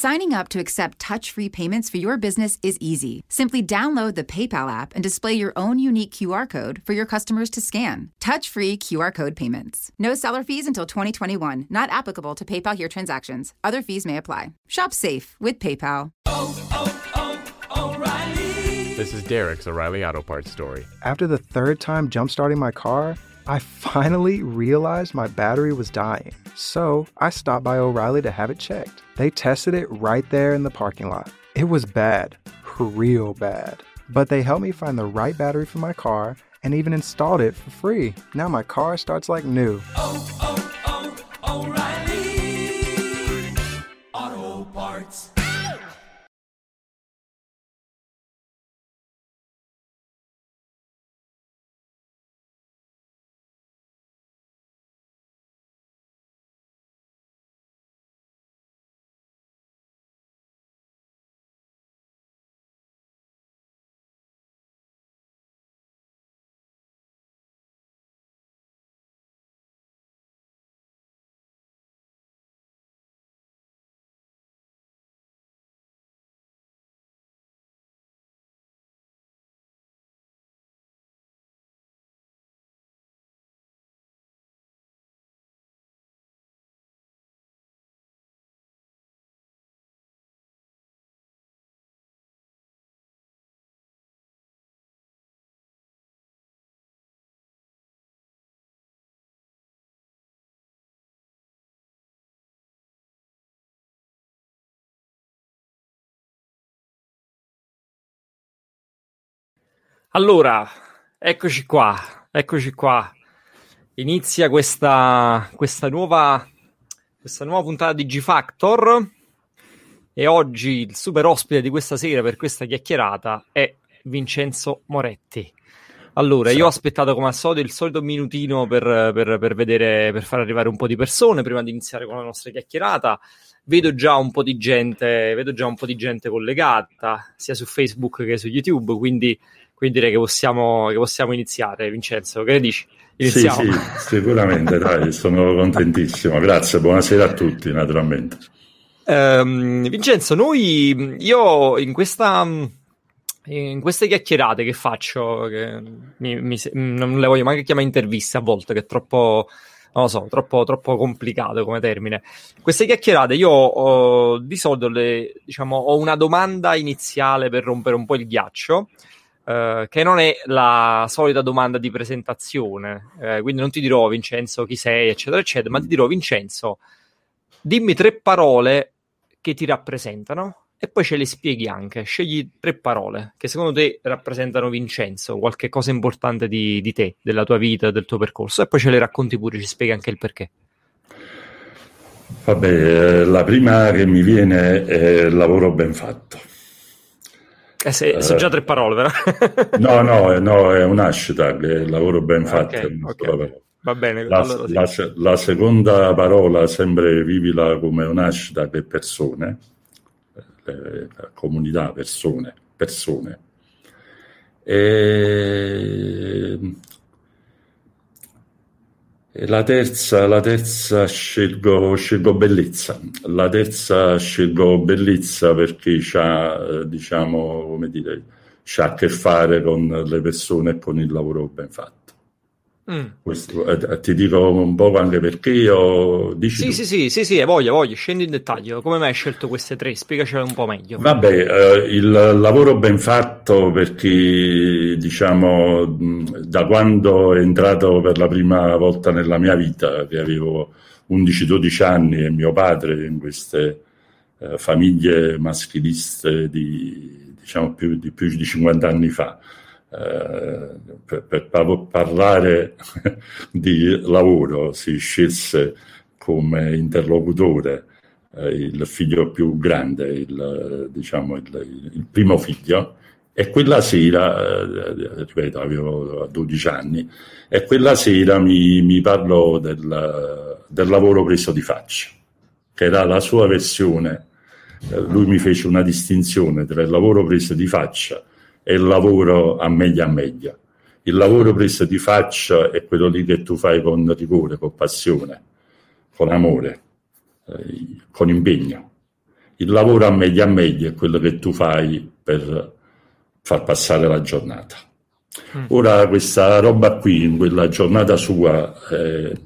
Signing up to accept touch free payments for your business is easy. Simply download the PayPal app and display your own unique QR code for your customers to scan. Touch free QR code payments. No seller fees until 2021, not applicable to PayPal here transactions. Other fees may apply. Shop safe with PayPal. This is Derek's O'Reilly Auto Parts story. After the third time jump starting my car, I finally realized my battery was dying. So I stopped by O'Reilly to have it checked. They tested it right there in the parking lot. It was bad, real bad. But they helped me find the right battery for my car and even installed it for free. Now my car starts like new. Oh, oh, Allora, eccoci qua, eccoci qua. Inizia questa, questa, nuova, questa nuova puntata di G-Factor e oggi il super ospite di questa sera per questa chiacchierata è Vincenzo Moretti. Allora, io ho aspettato come al solito il solito minutino per, per, per, vedere, per far arrivare un po' di persone prima di iniziare con la nostra chiacchierata. Vedo già un po' di gente, vedo già un po' di gente collegata, sia su Facebook che su YouTube, quindi quindi direi che possiamo, che possiamo iniziare, Vincenzo. Che ne dici? Iniziamo. Sì, sì, sicuramente, dai, sono contentissimo. Grazie, buonasera a tutti, naturalmente. Um, Vincenzo, noi, io in questa, in queste chiacchierate che faccio, che mi, mi, non le voglio neanche chiamare interviste a volte, che è troppo, non lo so, troppo, troppo complicato come termine. Queste chiacchierate io ho, di solito le, diciamo, ho una domanda iniziale per rompere un po' il ghiaccio. Uh, che non è la solita domanda di presentazione, uh, quindi non ti dirò Vincenzo chi sei, eccetera, eccetera, ma ti dirò Vincenzo, dimmi tre parole che ti rappresentano e poi ce le spieghi anche. Scegli tre parole che secondo te rappresentano Vincenzo, qualche cosa importante di, di te, della tua vita, del tuo percorso, e poi ce le racconti pure, ci spieghi anche il perché. Vabbè, la prima che mi viene è il lavoro ben fatto. Eh, se, sono già tre parole, vero? no, no, no, è un hashtag, è il lavoro ben fatto. Okay, okay. Va bene. La, allora, sì. la, la, seconda parola, sempre vivila come un hashtag, è persone, eh, comunità, persone, persone. E... la terza, la terza scelgo, scelgo bellezza. La terza scelgo bellezza perché c'ha, diciamo, come dire, c'ha a che fare con le persone e con il lavoro ben fatto. Mm. Questo, eh, ti dico un po' anche perché io dici sì, tu. sì, sì, sì, sì, voglio, voglio, scendi in dettaglio. Come mai hai scelto queste tre? Spiegacele un po' meglio. Vabbè, eh, il lavoro ben fatto perché, diciamo, da quando è entrato per la prima volta nella mia vita, che avevo 11-12 anni e mio padre in queste eh, famiglie maschiliste di, diciamo, più di, più di 50 anni fa, per, per, parlare di lavoro si scelse come interlocutore uh, il figlio più grande, il, diciamo il, il primo figlio, e quella sera, uh, ripeto, avevo 12 anni, e quella sera mi, mi parlò del, del, lavoro preso di faccia, che era la sua versione. Eh, lui mi fece una distinzione tra il lavoro preso di faccia e il lavoro a meglio a meglio. Il lavoro preso di faccia è quello lì che tu fai con rigore, con passione, con amore, eh, con impegno. Il lavoro a meglio a meglio è quello che tu fai per far passare la giornata. Mm. Ora questa roba qui, in quella giornata sua, eh,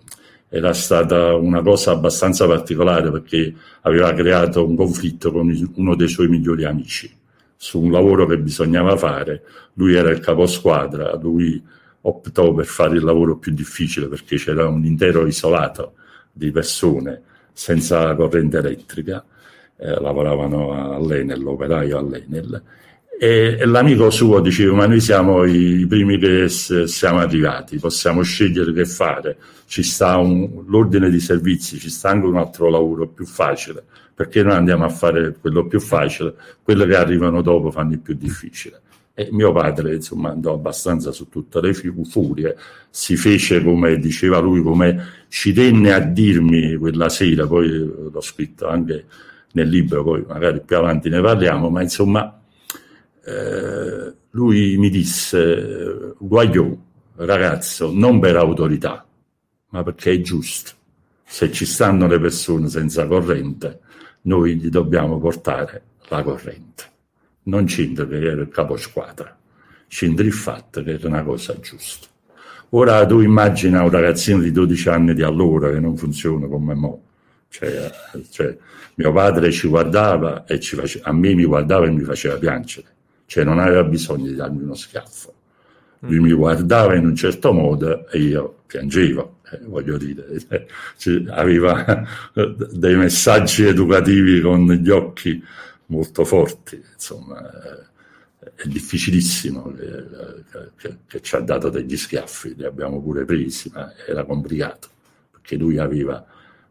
era stata una cosa abbastanza particolare perché aveva creato un conflitto con uno dei suoi migliori amici su un lavoro che bisognava fare. Lui era il caposquadra, lui optò per fare il lavoro più difficile perché c'era un intero isolato di persone senza corrente elettrica, eh, lavoravano all'Enel, l'operaio all'Enel, e, l'amico suo diceva ma noi siamo i primi che s- siamo arrivati, possiamo scegliere che fare, ci sta un, l'ordine di servizi, ci sta anche un altro lavoro più facile, perché noi andiamo a fare quello più facile, quello che arrivano dopo fanno il più difficile. E mio padre, insomma, andò abbastanza su tutte le furie, si fece come diceva lui, come ci tenne a dirmi quella sera, poi l'ho scritto anche nel libro, poi magari più avanti ne parliamo, ma insomma, eh, lui mi disse, Guagliò, ragazzo, non per autorità, ma perché è giusto. Se ci stanno le persone senza corrente, noi gli dobbiamo portare la corrente non c'entra che era il capo squadra, c'entra il fatto che era una cosa giusta. Ora tu immagina un ragazzino di 12 anni di allora che non funziona come mo. Cioè, cioè, mio padre ci guardava e ci face, a me mi guardava e mi faceva piangere, cioè non aveva bisogno di darmi uno schiaffo. Lui mi guardava in un certo modo e io piangevo, eh, voglio dire, cioè, aveva dei messaggi educativi con gli occhi molto forti, insomma, è difficilissimo che, che, che, ci ha dato degli schiaffi, li abbiamo pure presi, ma era complicato, perché lui aveva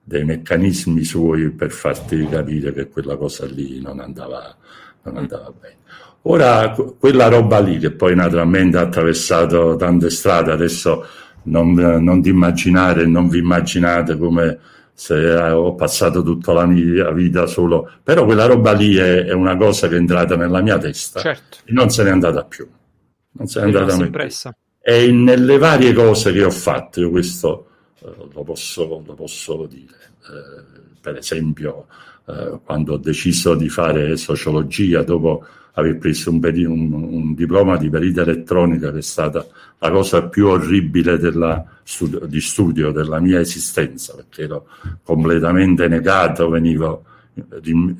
dei meccanismi suoi per farti capire che quella cosa lì non andava, non andava bene. Ora, quella roba lì, che poi naturalmente ha attraversato tante strade, adesso non, non ti immaginare, non vi immaginate come se eh, ho passato tutta la mia vita solo, però quella roba lì è, è una cosa che è entrata nella mia testa certo. e non se n'è andata più. Non se n'è andata più. Impressa. E nelle varie cose che ho fatto, io questo eh, lo, posso, lo, posso, dire, eh, per esempio eh, quando ho deciso di fare sociologia dopo aver preso un, un, un, diploma di perita elettronica che è stata la cosa più orribile della, di studio della mia esistenza, perché ero completamente negato, venivo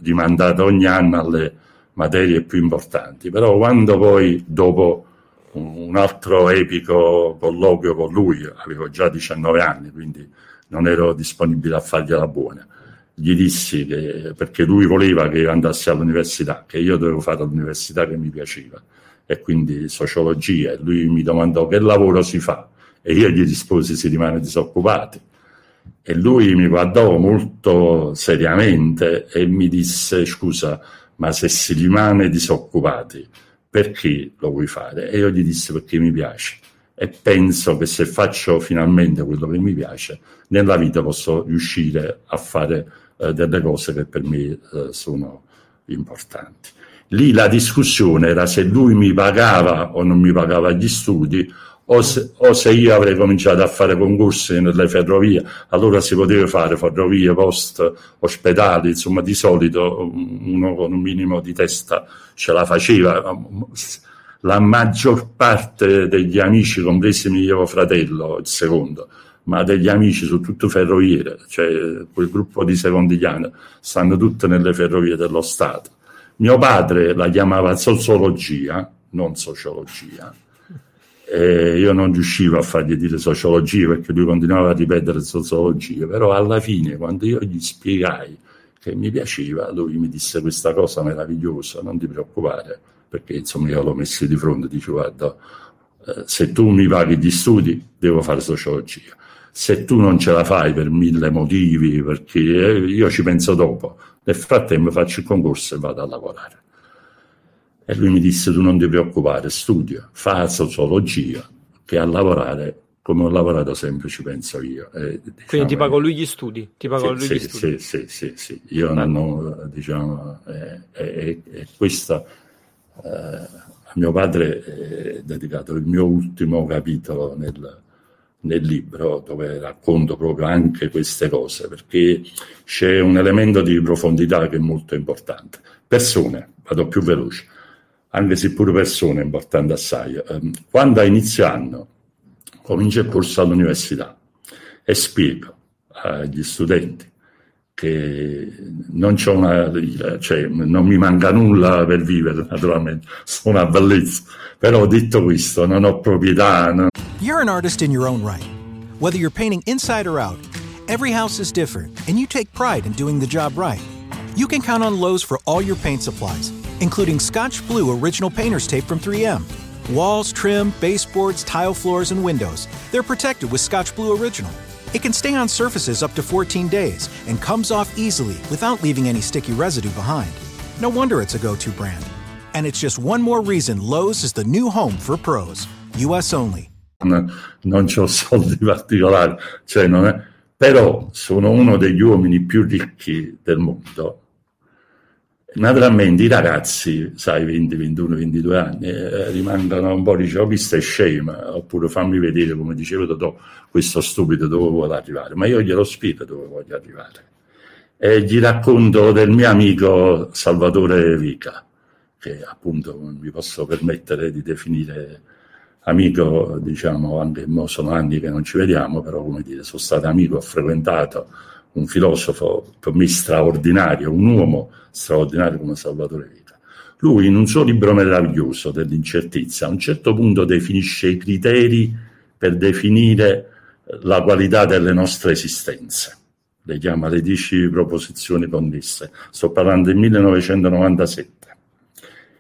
rimandato ogni anno alle materie più importanti. Però quando poi, dopo un altro epico colloquio con lui, avevo già 19 anni, quindi non ero disponibile a fargliela buona, gli dissi che, perché lui voleva che io andassi all'università, che io dovevo fare l'università che mi piaceva. E quindi sociologia lui mi domandò che lavoro si fa e io gli risposi si rimane disoccupati. E lui mi guardò molto seriamente e mi disse scusa ma se si rimane disoccupati perché lo vuoi fare? E io gli dissi perché mi piace. E penso che se faccio finalmente quello che mi piace nella vita posso riuscire a fare eh, delle cose che per me eh, sono importanti. Lì la discussione era se lui mi pagava o non mi pagava gli studi o se, o se, io avrei cominciato a fare concorsi nelle ferrovie, allora si poteva fare ferrovie, post, ospedali, insomma di solito uno con un minimo di testa ce la faceva. La maggior parte degli amici, compresi mio fratello, il secondo, ma degli amici su tutto ferroviere, cioè quel gruppo di secondigliano, stanno tutte nelle ferrovie dello Stato. Mio padre la chiamava sociologia, non sociologia, e io non riuscivo a fargli dire sociologia perché lui continuava a ripetere sociologia, però alla fine quando io gli spiegai che mi piaceva, lui mi disse questa cosa meravigliosa, non ti preoccupare, perché insomma io l'ho messo di fronte, dice guarda, eh, se tu mi paghi gli studi devo fare sociologia se tu non ce la fai per mille motivi, perché eh, io ci penso dopo, nel frattempo faccio il concorso e vado a lavorare. E lui mi disse, tu non ti preoccupare, studia, fa sociologia, che a lavorare come ho lavorato sempre, ci penso io. E, diciamo, Quindi ti pago lui gli studi? Ti pago sì, lui sì, gli studi? Sì, sì, sì, sì. Io non ho, diciamo, è, è, è questa... Eh, a mio padre è dedicato il mio ultimo capitolo nel, nel libro dove racconto proprio anche queste cose perché c'è un elemento di profondità che è molto importante. Persone, vado più veloce, anche se pure persone è importante assai. Ehm, quando a inizio anno comincio il corso all'università e spiego agli studenti che non, una, cioè, non mi manca nulla per vivere, naturalmente, sono una bellezza. Però detto questo, non ho proprietà. You're an artist in your own right. Whether you're painting inside or out, every house is different, and you take pride in doing the job right. You can count on Lowe's for all your paint supplies, including Scotch Blue Original Painter's Tape from 3M. Walls, trim, baseboards, tile floors, and windows. They're protected with Scotch Blue Original. It can stay on surfaces up to 14 days and comes off easily without leaving any sticky residue behind. No wonder it's a go to brand. And it's just one more reason Lowe's is the new home for pros. US only. Non ho soldi particolari, cioè è, però sono uno degli uomini più ricchi del mondo. Naturalmente i ragazzi, sai, 20, 21, 22 anni, eh, rimangono un po', dicevo, questa è scema, oppure fammi vedere, come dicevo Totò, questo stupido dove vuole arrivare, ma io glielo spiego dove voglio arrivare. E gli racconto del mio amico Salvatore Vica, che appunto mi posso permettere di definire amico, diciamo, anche sono anni che non ci vediamo, però come dire, sono stato amico, ho frequentato un filosofo per me straordinario, un uomo straordinario come Salvatore Vita. Lui in un suo libro meraviglioso dell'incertezza a un certo punto definisce i criteri per definire la qualità delle nostre esistenze. Le chiama le dieci proposizioni connesse. Sto parlando del 1997.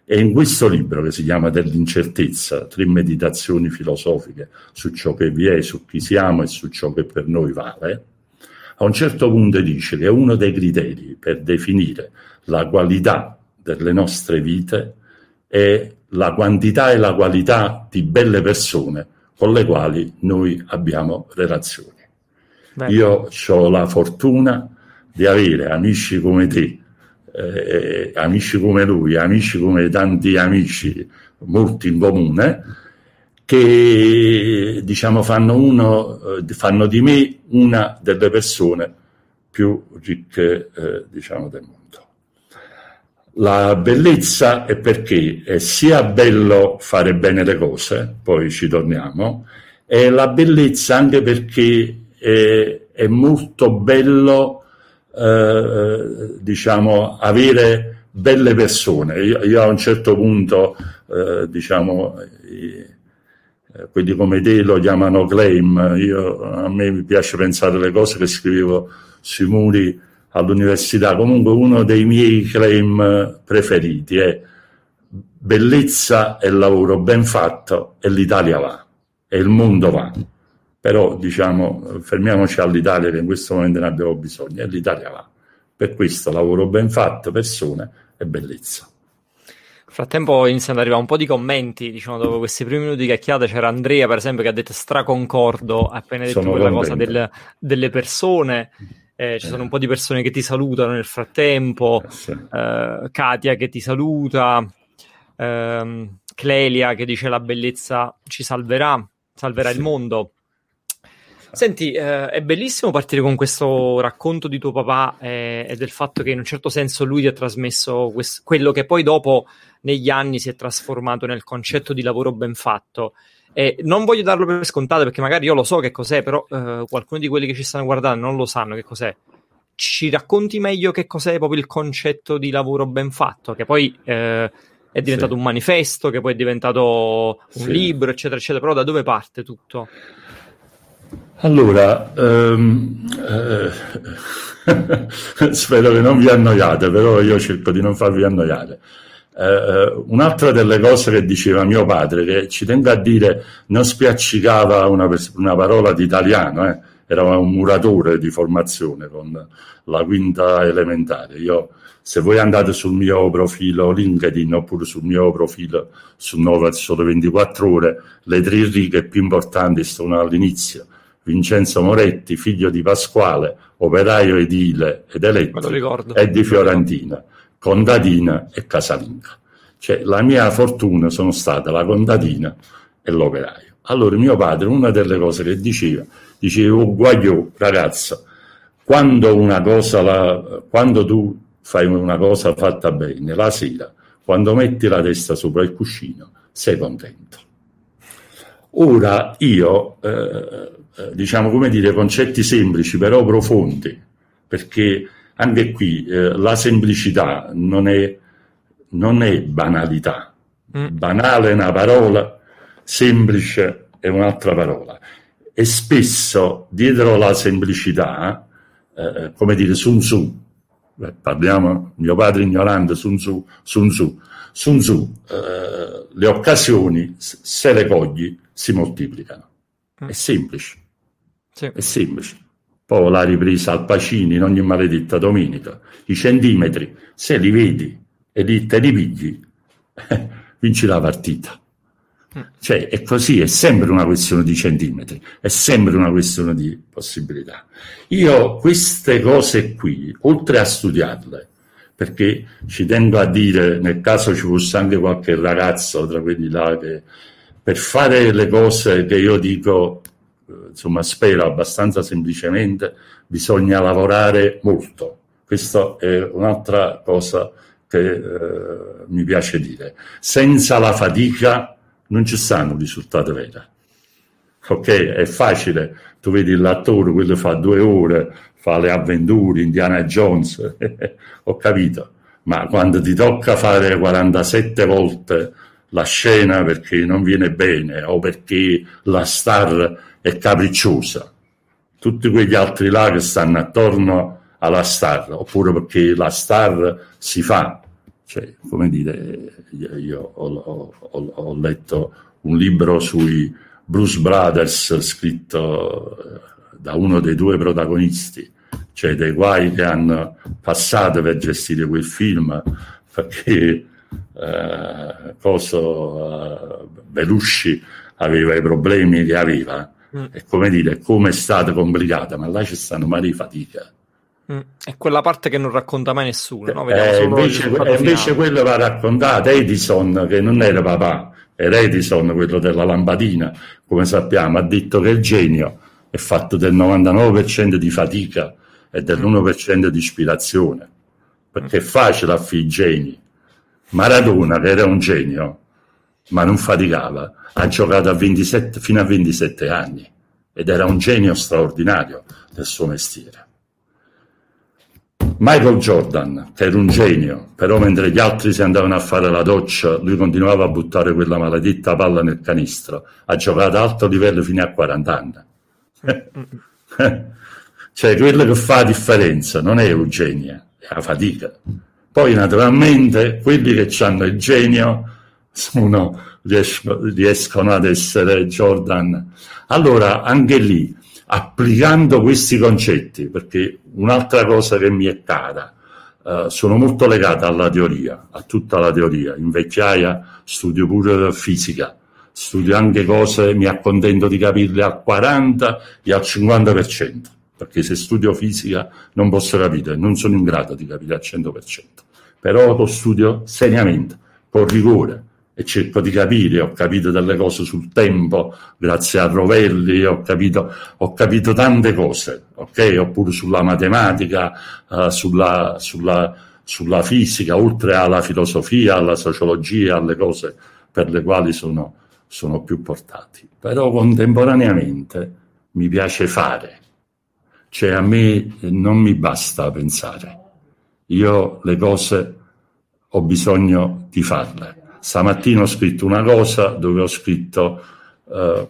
E in questo libro che si chiama Dell'incertezza, tre meditazioni filosofiche su ciò che vi è, su chi siamo e su ciò che per noi vale, a un certo punto dice che uno dei criteri per definire la qualità delle nostre vite è la quantità e la qualità di belle persone con le quali noi abbiamo relazioni. Beh. Io ho la fortuna di avere amici come te, eh, amici come lui, amici come tanti amici, molti in comune, che diciamo, fanno, uno, eh, fanno di me una delle persone più ricche eh, diciamo, del mondo. La bellezza è perché è sia bello fare bene le cose, poi ci torniamo, e la bellezza anche perché è, è molto bello eh, diciamo, avere belle persone. Io, io, a un certo punto, eh, diciamo, eh, quelli come te lo chiamano claim, Io, a me mi piace pensare le cose che scrivevo sui muri all'università. Comunque uno dei miei claim preferiti è bellezza e lavoro ben fatto e l'Italia va, e il mondo va. Però diciamo, fermiamoci all'Italia che in questo momento ne abbiamo bisogno, e l'Italia va. Per questo lavoro ben fatto, persone e bellezza frattempo iniziano ad arrivare un po' di commenti, diciamo, dopo questi primi minuti di chiacchierata c'era Andrea, per esempio, che ha detto straconcordo, ha appena detto sono quella contento. cosa del, delle persone. Eh, ci eh. sono un po' di persone che ti salutano nel frattempo, eh, sì. eh, Katia che ti saluta, ehm, Clelia che dice la bellezza ci salverà, salverà sì. il mondo. Senti, eh, è bellissimo partire con questo racconto di tuo papà eh, e del fatto che in un certo senso lui ti ha trasmesso quest- quello che poi dopo negli anni si è trasformato nel concetto di lavoro ben fatto. E non voglio darlo per scontato perché magari io lo so che cos'è, però eh, qualcuno di quelli che ci stanno guardando non lo sanno che cos'è. Ci racconti meglio che cos'è proprio il concetto di lavoro ben fatto, che poi eh, è diventato sì. un manifesto, che poi è diventato un sì. libro, eccetera, eccetera. Però da dove parte tutto? Allora, um, eh, spero che non vi annoiate, però io cerco di non farvi annoiare. Uh, un'altra delle cose che diceva mio padre, che ci tengo a dire, non spiaccicava una, una parola di italiano, eh, era un muratore di formazione con la quinta elementare. Io se voi andate sul mio profilo LinkedIn oppure sul mio profilo su Nova Sole 24 Ore, le tre righe più importanti sono all'inizio. Vincenzo Moretti, figlio di Pasquale, operaio edile ed eletto, e di Fiorentina, contadina e casalinga. Cioè, la mia fortuna sono stata la contadina e l'operaio. Allora mio padre, una delle cose che diceva, diceva, oh, guagliò, ragazzo, quando una cosa la, quando tu fai una cosa fatta bene, la sera, quando metti la testa sopra il cuscino, sei contento. Ora io, eh, diciamo come dire, concetti semplici però profondi, perché anche qui eh, la semplicità non è, non è banalità. Mm. Banale è una parola, semplice è un'altra parola. E spesso dietro la semplicità, eh, come dire, Sun Tzu, Beh, parliamo, mio padre ignorante, Sun Tzu, Sun Tzu, Sun Tzu eh, le occasioni, se le cogli, si moltiplicano. Mm. È semplice. Sì. È semplice. Poi la ripresa al Pacini in ogni maledetta domenica. I centimetri, se li vedi e li, te li pigli, vinci la partita. Cioè, è così, è sempre una questione di centimetri, è sempre una questione di possibilità. Io queste cose qui, oltre a studiarle, perché ci tendo a dire, nel caso ci fosse anche qualche ragazzo tra quelli là che per fare le cose che io dico, insomma, spero abbastanza semplicemente, bisogna lavorare molto. Questa è un'altra cosa che eh, mi piace dire. Senza la fatica non ci stanno risultati veri. Ok, è facile, tu vedi l'attore, quello fa due ore, fa le avventure, Indiana Jones, ho capito, ma quando ti tocca fare 47 volte la scena perché non viene bene o perché la star è capricciosa, tutti quegli altri là che stanno attorno alla star, oppure perché la star si fa, cioè, come dire, io ho, ho, ho letto un libro sui Bruce Brothers scritto eh, da uno dei due protagonisti, cioè dei guai che hanno passato per gestire quel film, perché eh, Coso, eh, Belushi aveva i problemi che aveva. Mm. E come dire, come è stata complicata, ma là ci stanno mari fatica. Mm. È quella parte che non racconta mai nessuno. No? Eh, invece, invece quello va raccontato Edison, che non era papà, era Edison, quello della lampadina, come sappiamo, ha detto che il genio è fatto del 99% di fatica e dell'1% di ispirazione, perché è facile a fare geni. Maradona, che era un genio, ma non faticava, ha giocato a 27, fino a 27 anni ed era un genio straordinario del suo mestiere. Michael Jordan, che era un genio, però mentre gli altri si andavano a fare la doccia, lui continuava a buttare quella maledetta palla nel canestro. Ha giocato ad alto livello fino a 40 anni. cioè, quello che fa la differenza non è Eugenia, è la fatica. Poi, naturalmente, quelli che hanno il genio sono, riescono ad essere Jordan. Allora, anche lì, applicando questi concetti, perché un'altra cosa che mi è cara, eh, sono molto legata alla teoria, a tutta la teoria. In vecchiaia studio pure fisica, studio anche cose, mi accontento di capirle al 40 e al 50%, perché se studio fisica non posso capire, non sono in grado di capire al 100%, però lo studio seriamente, con rigore e cerco di capire, ho capito delle cose sul tempo, grazie a Rovelli, ho capito, ho capito tante cose, ok? Oppure sulla matematica, uh, sulla, sulla, sulla, fisica, oltre alla filosofia, alla sociologia, alle cose per le quali sono, sono più portati. Però contemporaneamente mi piace fare, cioè a me non mi basta pensare, io le cose ho bisogno di farle Stamattina ho scritto una cosa dove ho scritto eh,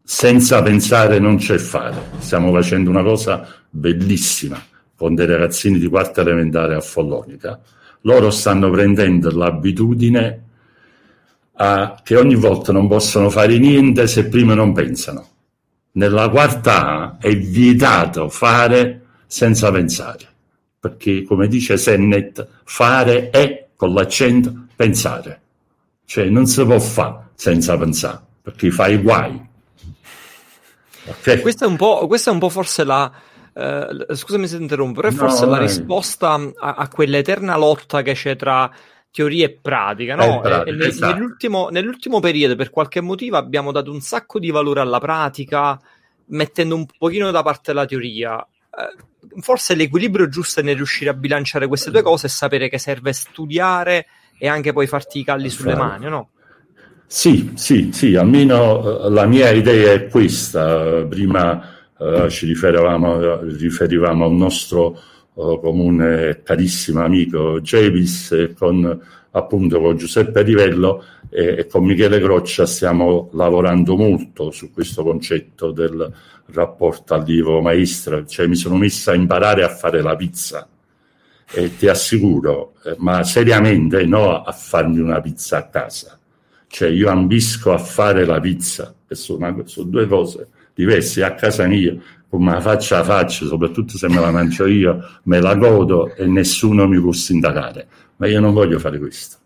senza pensare non c'è fare. Stiamo facendo una cosa bellissima con dei ragazzini di quarta elementare a Follonica. Loro stanno prendendo l'abitudine a, che ogni volta non possono fare niente se prima non pensano. Nella quarta A è vietato fare senza pensare perché come dice Sennett, fare è con l'accento pensare. Cioè non si può fare senza pensare, perché fai guai. Okay. Questa, è un po', questa è un po' forse la... Uh, scusami se interrompo, però è forse no, la risposta a, a quell'eterna lotta che c'è tra teoria e pratica, no? pratica, e, esatto. nell'ultimo, nell'ultimo, periodo, per qualche motivo, abbiamo dato un sacco di valore alla pratica, mettendo un pochino da parte la teoria. Eh, forse l'equilibrio giusto è nel riuscire a bilanciare queste due cose e sapere che serve studiare e anche poi farti i calli sulle mani, no? Sì, sì, sì, almeno eh, la mia idea è questa. Prima uh, ci riferivamo, riferivamo, a un nostro uh, comune carissimo amico Javis con appunto con Giuseppe Rivello e, e, con Michele Croccia stiamo lavorando molto su questo concetto del rapporto allievo maestro, cioè mi sono messa a imparare a fare la pizza e ti assicuro, eh, ma seriamente no a farmi una pizza a casa, cioè io ambisco a fare la pizza, che sono, sono due cose diverse, a casa mia, come la faccia a faccia, soprattutto se me la mangio io, me la godo e nessuno mi può sindacare ma io non voglio fare questo.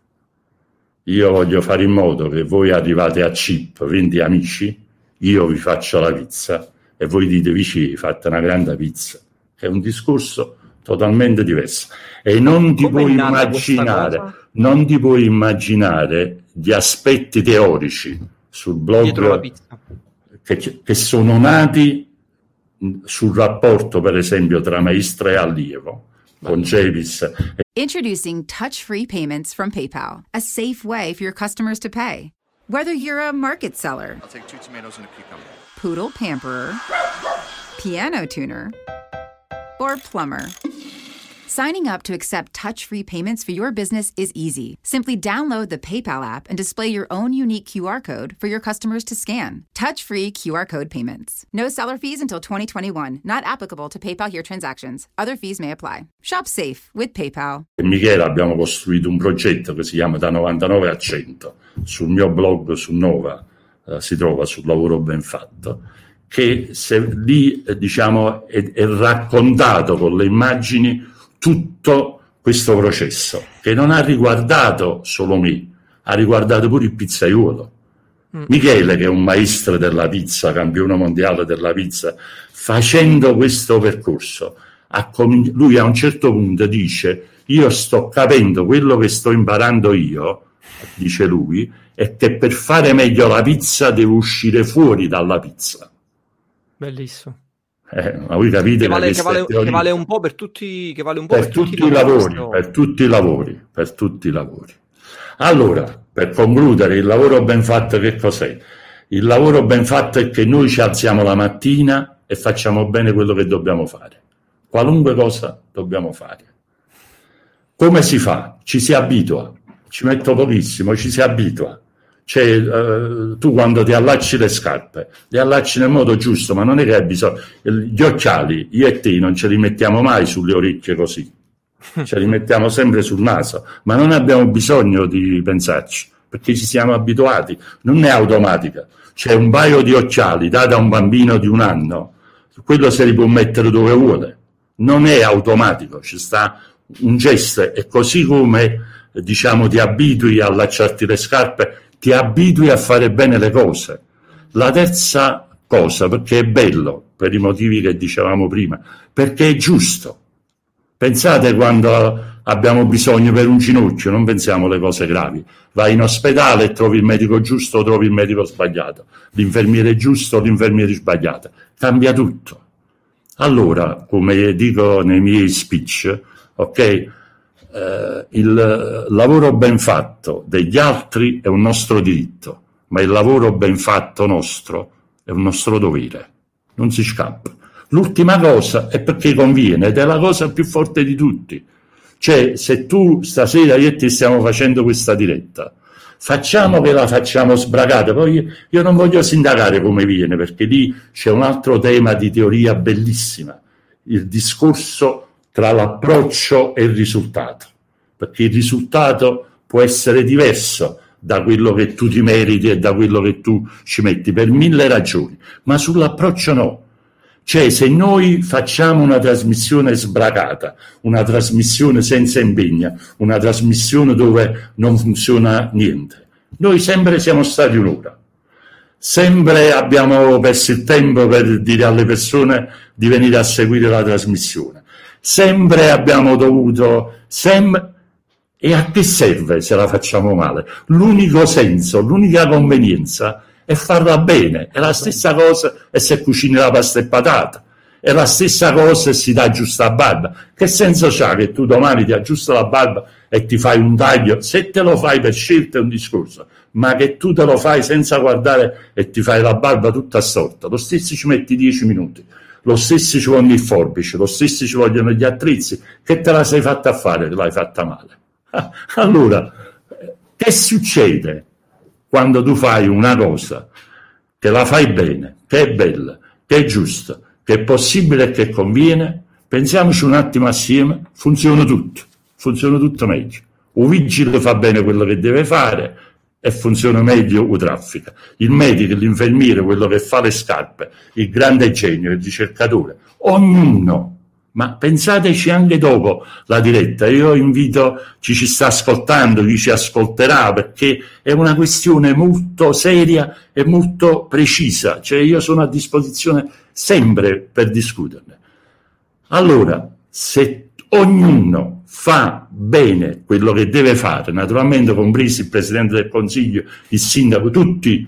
Io voglio fare in modo che voi arrivate a CIP, 20 amici, io vi faccio la pizza e voi dite vicini, fate una grande pizza. È un discorso totalmente diverso. E non ti puoi immaginare, non ti puoi immaginare gli aspetti teorici sul blog che, che sono nati sul rapporto, per esempio, tra maestra e allievo con Javis Introducing touch free payments from PayPal, a safe way for your customers to pay. Whether you're a market seller, I'll take two tomatoes and a cucumber, poodle pamperer, piano tuner, or plumber. Signing up to accept touch free payments for your business is easy. Simply download the PayPal app and display your own unique QR code for your customers to scan. Touch free QR code payments. No seller fees until 2021, not applicable to PayPal here transactions. Other fees may apply. Shop safe with PayPal. Michele abbiamo costruito un progetto che si chiama Da 99 a 100. Sul mio blog su Nova eh, si trova sul lavoro ben fatto che se lì eh, diciamo è, è raccontato con le immagini tutto questo processo, che non ha riguardato solo me, ha riguardato pure il pizzaiolo. Mm. Michele, che è un maestro della pizza, campione mondiale della pizza, facendo questo percorso, com- lui a un certo punto dice: Io sto capendo quello che sto imparando io, dice lui, è che per fare meglio la pizza devo uscire fuori dalla pizza. Bellissimo. Eh, ma voi capite che vale, che vale, che vale, un po' per tutti, che vale un po' per, per tutti, tutti, i lavori, lavori per tutti i lavori, per tutti i lavori. Allora, per concludere, il lavoro ben fatto che cos'è? Il lavoro ben fatto è che noi ci alziamo la mattina e facciamo bene quello che dobbiamo fare. Qualunque cosa dobbiamo fare. Come si fa? Ci si abitua. Ci metto pochissimo, ci si abitua. Cioè, eh, tu quando ti allacci le scarpe, le allacci nel modo giusto, ma non è che hai bisogno. Gli occhiali, io e te non ce li mettiamo mai sulle orecchie così, ce li mettiamo sempre sul naso, ma non abbiamo bisogno di pensarci, perché ci siamo abituati, non è automatica. C'è un paio di occhiali dati a un bambino di un anno, quello se li può mettere dove vuole, non è automatico, ci sta un gesto e così come diciamo ti abitui a allacciarti le scarpe ti abitui a fare bene le cose. La terza cosa, perché è bello, per i motivi che dicevamo prima, perché è giusto. Pensate quando abbiamo bisogno per un ginocchio, non pensiamo alle cose gravi. Vai in ospedale e trovi il medico giusto o trovi il medico sbagliato, l'infermiere giusto o l'infermiere sbagliato. Cambia tutto. Allora, come dico nei miei speech, ok, eh, il lavoro ben fatto degli altri è un nostro diritto, ma il lavoro ben fatto nostro è un nostro dovere, non si scappa. L'ultima cosa è perché conviene ed è la cosa più forte di tutti. Cioè, se tu stasera io e ti stiamo facendo questa diretta, facciamo che la facciamo sbragata, poi io, io non voglio sindacare come viene, perché lì c'è un altro tema di teoria bellissima, il discorso tra l'approccio e il risultato, perché il risultato può essere diverso da quello che tu ti meriti e da quello che tu ci metti per mille ragioni, ma sull'approccio no. Cioè, se noi facciamo una trasmissione sbracata, una trasmissione senza impegno, una trasmissione dove non funziona niente, noi sempre siamo stati un'ora. Sempre abbiamo perso il tempo per dire alle persone di venire a seguire la trasmissione. Sempre abbiamo dovuto, sempre, e a che serve se la facciamo male? L'unico senso, l'unica convenienza è farla bene. È la stessa cosa e se cucini la pasta e patata. È la stessa cosa se si dà giusta barba. Che senso c'ha che tu domani ti aggiusta la barba e ti fai un taglio? Se te lo fai per scelta è un discorso, ma che tu te lo fai senza guardare e ti fai la barba tutta storta. Lo stesso ci metti dieci minuti. Lo stesso ci vogliono il forbice, lo stesso ci vogliono gli attrezzi. Che te la sei fatta fare? Te l'hai fatta male. Allora, che succede? quando tu fai una cosa che la fai bene, che è bella, che è giusta, che è possibile e che conviene, pensiamoci un attimo assieme, funziona tutto, funziona tutto meglio. Un vigile fa bene quello che deve fare e funziona meglio il traffico. Il medico, l'infermiere, quello che fa le scarpe, il grande genio, il ricercatore, ognuno ma pensateci anche dopo la diretta. Io invito chi ci sta ascoltando, chi ci ascolterà, perché è una questione molto seria e molto precisa. Cioè io sono a disposizione sempre per discuterne. Allora, se ognuno fa bene quello che deve fare, naturalmente compresi il Presidente del Consiglio, il Sindaco, tutti,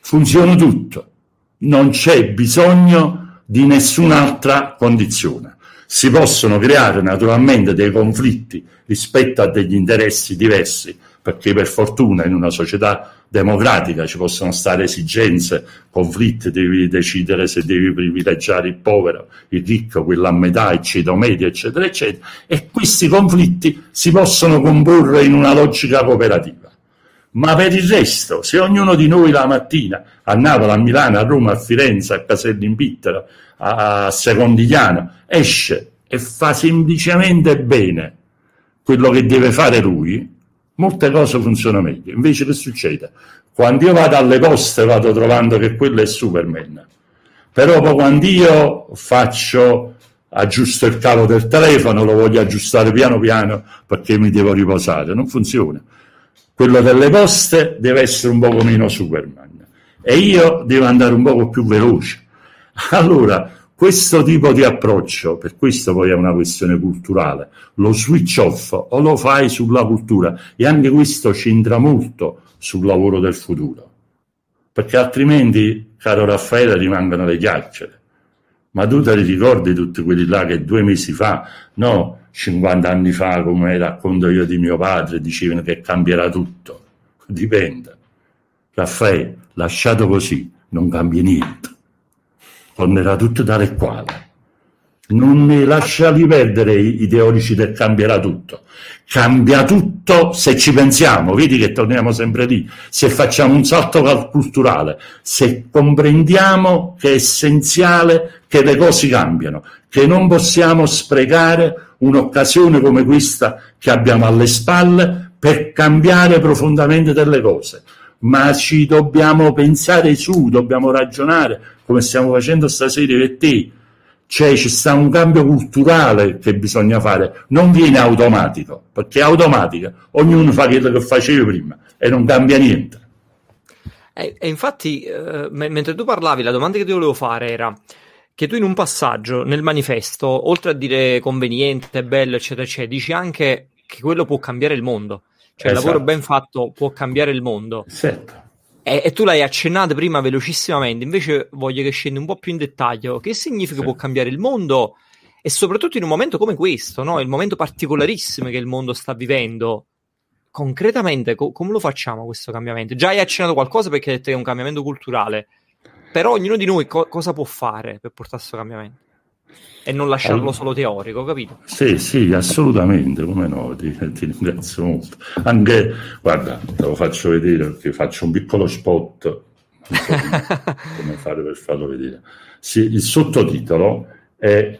funziona tutto. Non c'è bisogno di nessun'altra condizione si possono creare naturalmente dei conflitti rispetto a degli interessi diversi, perché per fortuna in una società democratica ci possono stare esigenze, conflitti, devi decidere se devi privilegiare il povero, il ricco, quello a metà, il ceto medio, eccetera, eccetera, e questi conflitti si possono comporre in una logica cooperativa. Ma per il resto, se ognuno di noi la mattina a Napoli, a Milano, a Roma, a Firenze, a Caselli in Pittera, a Secondigliano, esce e fa semplicemente bene quello che deve fare lui, molte cose funzionano meglio. Invece che succede? Quando io vado alle poste vado trovando che quello è Superman. Però poi quando io faccio, aggiusto il cavo del telefono, lo voglio aggiustare piano piano perché mi devo riposare, non funziona. Quello delle poste deve essere un poco meno Superman e io devo andare un poco più veloce allora, questo tipo di approccio, per questo poi è una questione culturale, lo switch off o lo fai sulla cultura e anche questo c'entra molto sul lavoro del futuro. Perché altrimenti, caro Raffaele, rimangono le chiacchiere. Ma tu te li ricordi tutti quelli là che due mesi fa, no, 50 anni fa, come racconto io di mio padre, dicevano che cambierà tutto. Dipende. Raffaele, lasciato così, non cambia niente tornerà tutto e quale. Non ne lasciali perdere i teorici del cambierà tutto. Cambia tutto se ci pensiamo, vedi che torniamo sempre lì, se facciamo un salto culturale, se comprendiamo che è essenziale che le cose cambiano, che non possiamo sprecare un'occasione come questa che abbiamo alle spalle per cambiare profondamente delle cose ma ci dobbiamo pensare su, dobbiamo ragionare come stiamo facendo stasera per te. Cioè ci sta un cambio culturale che bisogna fare, non viene automatico, perché è automatica, ognuno fa quello che faceva prima e non cambia niente. E, e infatti, eh, m- mentre tu parlavi, la domanda che ti volevo fare era che tu in un passaggio nel manifesto, oltre a dire conveniente, bello, eccetera, eccetera, dici anche che quello può cambiare il mondo. Cioè, esatto. il lavoro ben fatto può cambiare il mondo. Certo. E, e, tu l'hai accennato prima velocissimamente, invece voglio che scendi un po' più in dettaglio. Che significa sì. può cambiare il mondo? E soprattutto in un momento come questo, no? il momento particolarissimo che il mondo sta vivendo. Concretamente, co- come lo facciamo questo cambiamento? Già hai accennato qualcosa perché hai detto che è un cambiamento culturale, però ognuno di noi co- cosa può fare per portare questo cambiamento? E non lasciarlo allora, solo teorico, capito? Sì, sì, assolutamente, come no, ti, ti, ringrazio molto. Anche, guarda, te lo faccio vedere perché faccio un piccolo spot, come, fare per farlo vedere. Sì, il sottotitolo è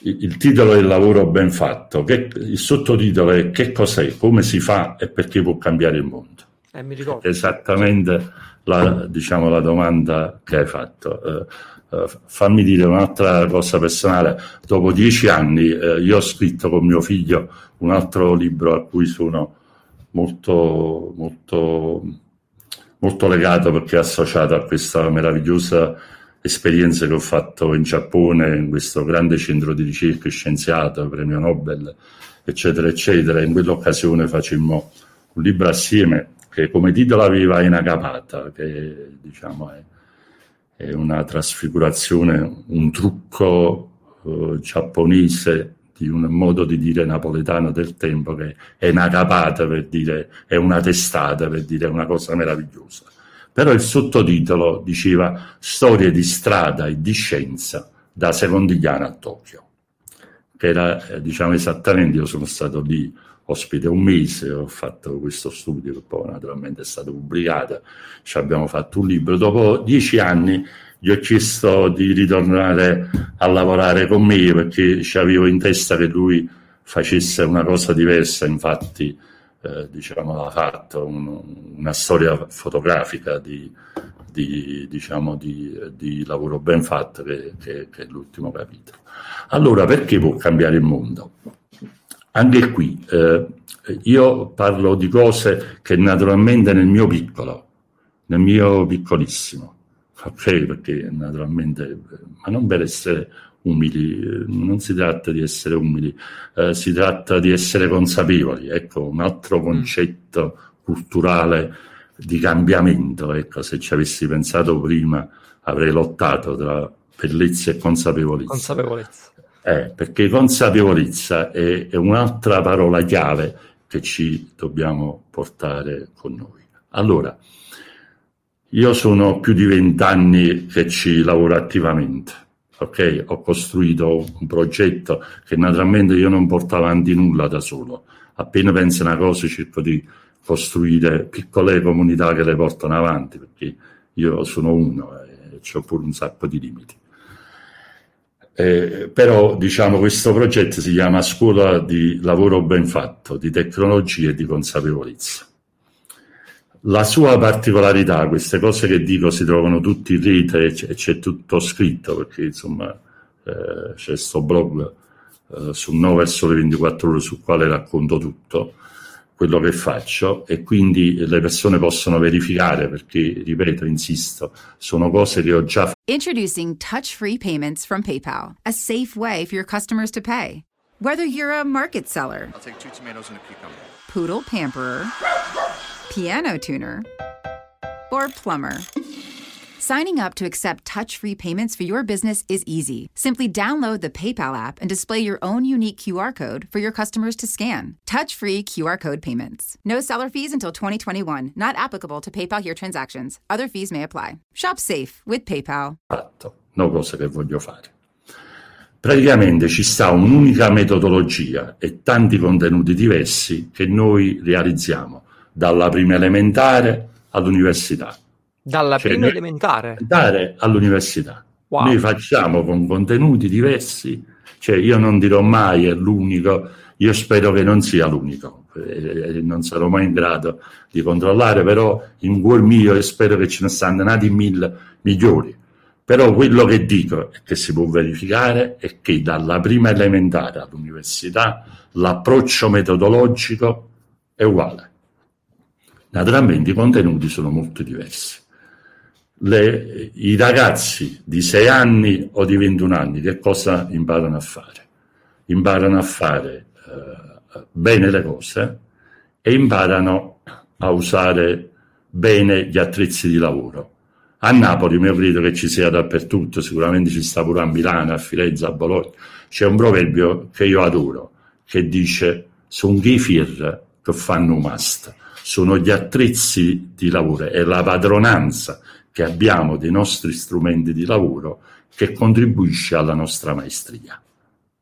il titolo del lavoro ben fatto, che, il sottotitolo è che cos'è, come si fa e perché può cambiare il mondo. Eh. Esattamente la, diciamo, la domanda che hai fatto. Eh, eh, fammi dire un'altra cosa personale. Dopo dieci anni eh, io ho scritto con mio figlio un altro libro a cui sono molto, molto, molto legato perché è associato a questa meravigliosa esperienza che ho fatto in Giappone, in questo grande centro di ricerca scienziato, premio Nobel, eccetera, eccetera. In quell'occasione facemmo un libro assieme che come titolo aveva Inagapata, che diciamo è, è una trasfigurazione, un trucco eh, giapponese di un modo di dire napoletano del tempo che è una capata per dire, è una testata per dire una cosa meravigliosa. Però il sottotitolo diceva Storie di strada e di scienza da Secondigliano a Tokyo, che era eh, diciamo esattamente, io sono stato lì ospite un mese, ho fatto questo studio che poi naturalmente è stato pubblicato, ci abbiamo fatto un libro. Dopo dieci anni gli ho chiesto di ritornare a lavorare con me perché ci avevo in testa che lui facesse una cosa diversa, infatti eh, diciamo, ha fatto un, una storia fotografica di, di, diciamo, di, di, lavoro ben fatto che, che, che è l'ultimo capitolo. Allora, perché può cambiare il mondo? Anche qui eh, io parlo di cose che naturalmente nel mio piccolo, nel mio piccolissimo, ok? Perché naturalmente, ma non per essere umili, non si tratta di essere umili, eh, si tratta di essere consapevoli. Ecco, un altro mm. concetto culturale di cambiamento. Ecco, se ci avessi pensato prima avrei lottato tra bellezza e consapevolezza. Consapevolezza. Eh, perché consapevolezza è, è, un'altra parola chiave che ci dobbiamo portare con noi. Allora, io sono più di vent'anni che ci lavoro attivamente. ok? Ho costruito un progetto che naturalmente io non porto avanti nulla da solo. Appena penso una cosa cerco di costruire piccole comunità che le portano avanti, perché io sono uno e ho pure un sacco di limiti. Eh, però diciamo questo progetto si chiama Scuola di lavoro ben fatto, di tecnologia e di consapevolezza. La sua particolarità, queste cose che dico si trovano tutti in rete e c'è, tutto scritto perché insomma eh, c'è questo blog eh, su 9 sole 24 ore sul quale racconto tutto quello che faccio e quindi le persone possono verificare perché, ripeto, insisto, sono cose che ho già fatto. Introducing touch-free payments from PayPal, a safe way for your customers to pay. Whether you're a market seller, I'll take two tomatoes and a cucumber. Poodle pamperer, piano tuner, or plumber. Signing up to accept touch free payments for your business is easy. Simply download the PayPal app and display your own unique QR code for your customers to scan. Touch free QR code payments. No seller fees until 2021, not applicable to PayPal here transactions. Other fees may apply. Shop safe with PayPal. Fatto, no cosa che voglio fare. Praticamente ci sta un'unica metodologia e tanti contenuti diversi che noi realizziamo dalla prima elementare all'università Dalla cioè, prima elementare? all'università. Wow. Noi facciamo con contenuti diversi, cioè io non dirò mai è l'unico, io spero che non sia l'unico, eh, non sarò mai in grado di controllare, però in cuor mio spero che ce ne stanno nati mille migliori. Però quello che dico e che si può verificare è che dalla prima elementare all'università l'approccio metodologico è uguale. Naturalmente i contenuti sono molto diversi le, i ragazzi di 6 anni o di 21 anni che cosa imparano a fare? Imparano a fare eh, bene le cose e imparano a usare bene gli attrezzi di lavoro. A Napoli, io credo che ci sia dappertutto, sicuramente ci sta pure a Milano, a Firenze, a Bologna. C'è un proverbio che io adoro, che dice, sono i fir che fanno mast, sono gli attrezzi di lavoro, è la padronanza che abbiamo dei nostri strumenti di lavoro che contribuisce alla nostra maestria.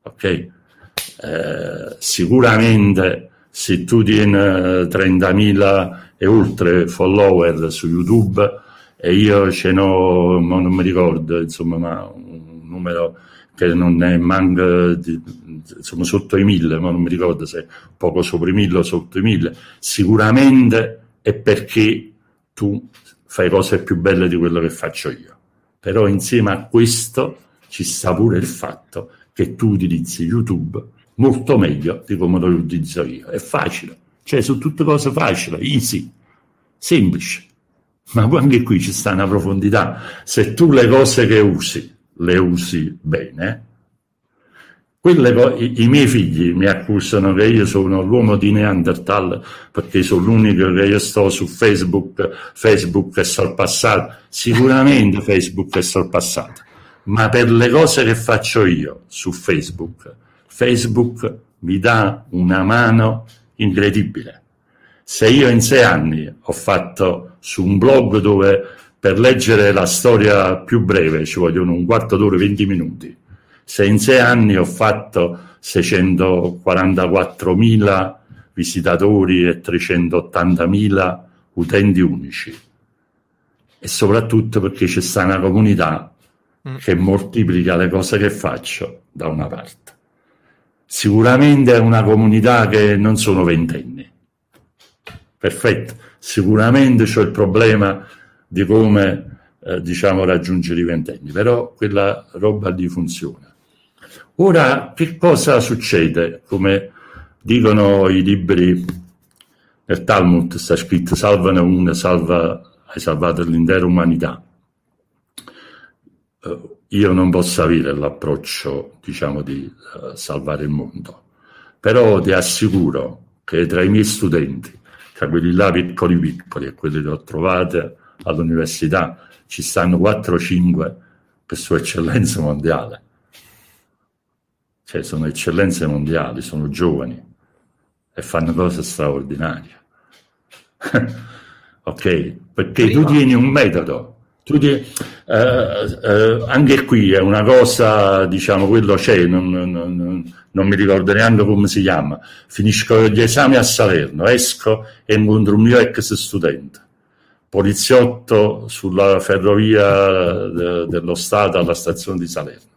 Ok? Eh, sicuramente se tu tieni 30.000 e oltre follower su YouTube e io ce n'ho, non mi ricordo, insomma, ma un numero che non è manca di, insomma, sotto i 1000, ma non mi ricordo se poco sopra i 1000 o sotto i 1000, sicuramente è perché tu fai cose più belle di quello che faccio io. Però insieme a questo ci sta pure il fatto che tu utilizzi YouTube molto meglio di come lo utilizzo io. È facile, cioè sono tutte cose facili, easy, semplici. Ma anche qui ci sta una profondità. Se tu le cose che usi le usi bene, quelle, i, i, miei figli mi accusano che io sono l'uomo di Neanderthal perché sono l'unico che io sto su Facebook, Facebook è sorpassato. Sicuramente Facebook è sorpassato, ma per le cose che faccio io su Facebook, Facebook mi dà una mano incredibile. Se io in sei anni ho fatto su un blog dove per leggere la storia più breve ci vogliono un quarto d'ora, 20 minuti, se in sei anni ho fatto 644.000 visitatori e 380.000 utenti unici e soprattutto perché c'è sta una comunità mm. che moltiplica le cose che faccio da una parte. Sicuramente è una comunità che non sono ventenni. Perfetto. Sicuramente c'è il problema di come eh, diciamo raggiungere i ventenni, però quella roba lì funziona. Ora, che cosa succede? Come dicono i libri nel Talmud, sta scritto salvane una, salva, hai salvato l'intera umanità. Uh, io non posso avere l'approccio, diciamo, di uh, salvare il mondo, però ti assicuro che tra i miei studenti, tra quelli là piccoli piccoli e quelli che ho trovato all'università, ci stanno 4-5 per sua eccellenza mondiale cioè sono eccellenze mondiali, sono giovani e fanno cose straordinarie. ok? Perché Prima. tu tieni un metodo, tu tieni, eh, eh, anche qui è una cosa, diciamo, quello c'è, non, non, non, non, mi ricordo neanche come si chiama. Finisco gli esami a Salerno, esco e incontro un mio ex studente, poliziotto sulla ferrovia de, dello Stato alla stazione di Salerno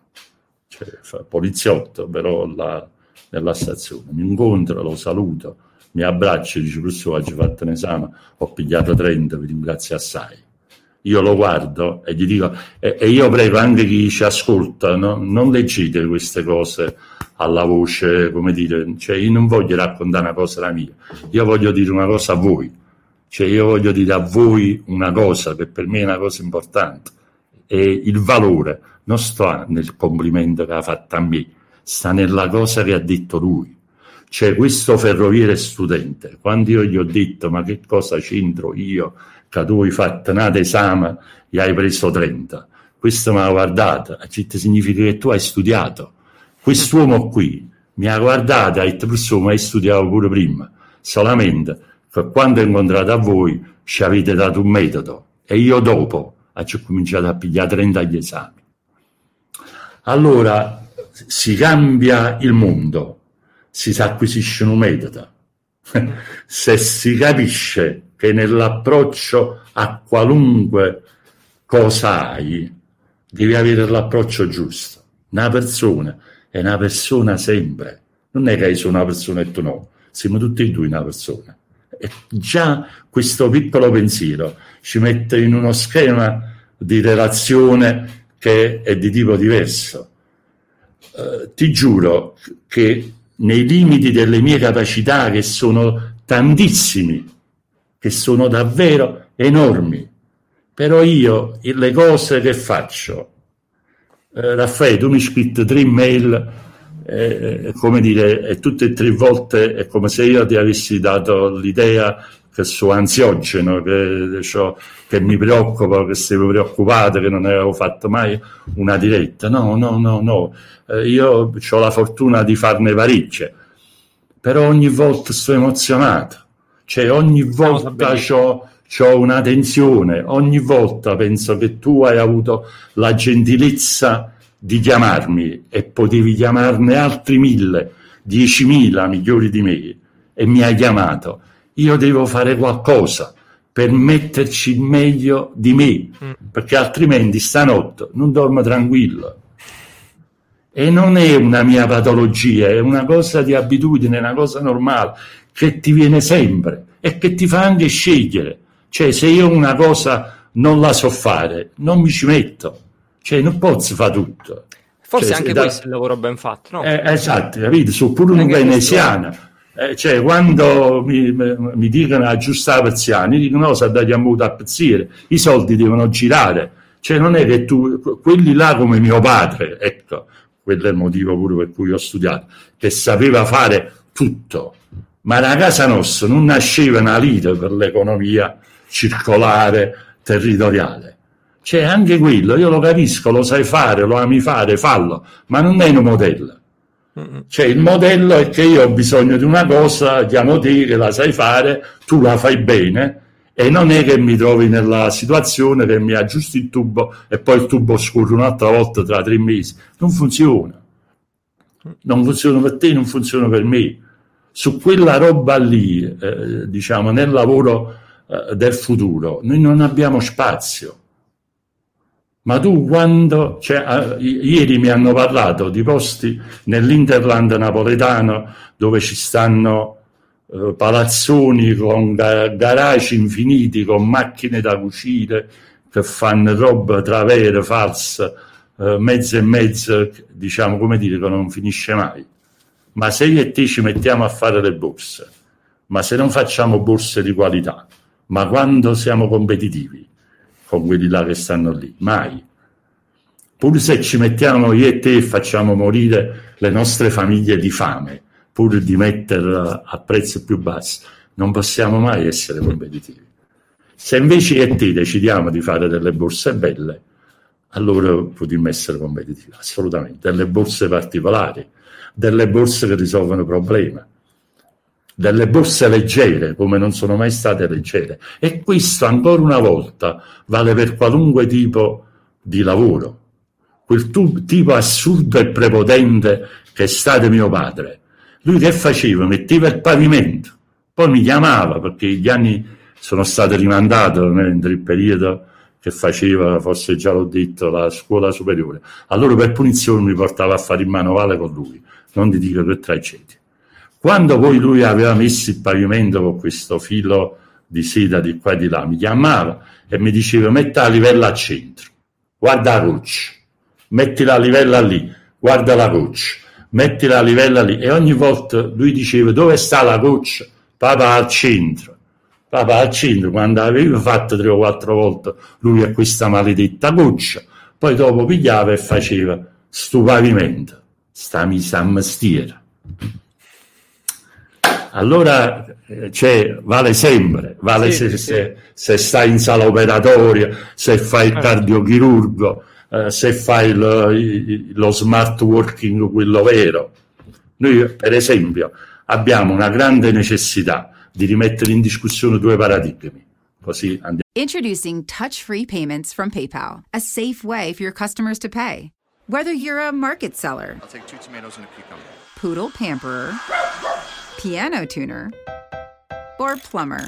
cioè, poliziotto, però la, nella stazione. Mi incontra, lo saluto, mi abbraccia e dice: Professore, oggi ho fatto un esame, ho pigliato 30, vi ringrazio assai. Io lo guardo e gli dico, e, e io prego anche chi ci ascolta, no? non leggete queste cose alla voce, come dire, cioè io non voglio raccontare una cosa la mia, io voglio dire una cosa a voi, cioè io voglio dire a voi una cosa che per me è una cosa importante, e il valore non sta nel complimento che ha fatto a me, sta nella cosa che ha detto lui. Cioè questo ferroviere studente, quando io gli ho detto ma che cosa c'entro io? Che tu hai fatto un esame e hai preso 30, questo mi ha guardato, significa che tu hai studiato. Quest'uomo qui mi ha guardato e ha detto professore ma hai studiato pure prima, solamente che quando ho incontrato a voi ci avete dato un metodo. E io dopo ho cominciato a pigliare 30 agli esami allora si cambia il mondo, si acquisisce un metodo. Se si capisce che nell'approccio a qualunque cosa hai, devi avere l'approccio giusto. Una persona è una persona sempre, non è che hai solo una persona e tu no, siamo tutti e due una persona. E già questo piccolo pensiero ci mette in uno schema di relazione che è di tipo diverso. Eh, ti giuro che nei limiti delle mie capacità, che sono tantissimi, che sono davvero enormi, però io le cose che faccio, eh, Raffaele, tu mi hai scritto tre mail, eh, come dire, e tutte e tre volte è come se io ti avessi dato l'idea che sono ansiogeno, che, che mi preoccupo, che sei preoccupato, che non avevo fatto mai una diretta. No, no, no, no. Eh, io ho la fortuna di farne parecchie, però ogni volta sto emozionato. Cioè, ogni volta ho una tensione, ogni volta penso che tu hai avuto la gentilezza di chiamarmi e potevi chiamarne altri mille, diecimila migliori di me e mi hai chiamato io devo fare qualcosa per metterci meglio di me, mm. perché altrimenti stanotte non dormo tranquillo. E non è una mia patologia, è una cosa di abitudine, una cosa normale che ti viene sempre e che ti fa anche scegliere. Cioè, se io una cosa non la so fare, non mi ci metto. Cioè, non posso fare tutto. Forse cioè, anche da... questo è il lavoro ben fatto, no? Eh, esatto, capito? Sono pure un veneziano. Eh, cioè, quando mi, mi dicono aggiustare la persiana, dico no, se andiamo a pezziere, i soldi devono girare. Cioè, non è che tu, quelli là come mio padre, ecco, quello è il motivo pure per cui ho studiato, che sapeva fare tutto. Ma la casa nostra non nasceva una lite per l'economia circolare, territoriale. Cioè, anche quello, io lo capisco, lo sai fare, lo ami fare, fallo, ma non è un modello. Cioè, il modello è che io ho bisogno di una cosa, chiamo te che la sai fare, tu la fai bene, e non è che mi trovi nella situazione che mi aggiusti il tubo e poi il tubo scorre un'altra volta tra tre mesi. Non funziona. Non funziona per te, non funziona per me. Su quella roba lì, eh, diciamo, nel lavoro eh, del futuro, noi non abbiamo spazio. Ma tu quando, cioè, eh, ieri mi hanno parlato di posti nell'Interland napoletano dove ci stanno eh, palazzoni con ga- garage infiniti, con macchine da cucire che fanno roba tra vere, false, eh, mezzo e mezzo, diciamo come dire, che non finisce mai. Ma se io e te ci mettiamo a fare le borse, ma se non facciamo borse di qualità, ma quando siamo competitivi con quelli là che stanno lì, mai. Pur se ci mettiamo io e te e facciamo morire le nostre famiglie di fame, pur di metterla a prezzi più bassi, non possiamo mai essere competitivi. Se invece io e te decidiamo di fare delle borse belle, allora potremmo essere competitivi, assolutamente. Delle borse particolari, delle borse che risolvono problemi, delle borse leggere, come non sono mai state leggere. E questo, ancora una volta, vale per qualunque tipo di lavoro. Quel tu, tipo assurdo e prepotente che è stato mio padre. Lui che faceva? Metteva il pavimento, poi mi chiamava perché gli anni sono stati rimandati nel il periodo che faceva, forse già l'ho detto, la scuola superiore. Allora per punizione mi portava a fare il manovale con lui, non di dire che tragedie. Quando poi lui aveva messo il pavimento con questo filo di seta di qua e di là, mi chiamava e mi diceva metti la livella al centro, guarda la roccia, metti la livella lì, guarda la roccia, metti la livella lì. E ogni volta lui diceva dove sta la roccia? Papà al centro. Papà al centro, quando aveva fatto tre o quattro volte lui a questa maledetta goccia, poi dopo pigliava e faceva sto pavimento, sta misa a mestiere. Allora cioè, vale sempre, vale sì, se, sì. Se, se, stai in sala operatoria, se fai il cardiochirurgo, eh, se fai lo, lo smart working, quello vero. Noi, per esempio, abbiamo una grande necessità di rimettere in discussione due paradigmi. Così andiamo. Introducing touch-free payments from PayPal, a safe way for your customers to pay. Whether you're a market seller, I'll take two tomatoes and a cucumber. poodle pamperer, piano tuner, or plumber.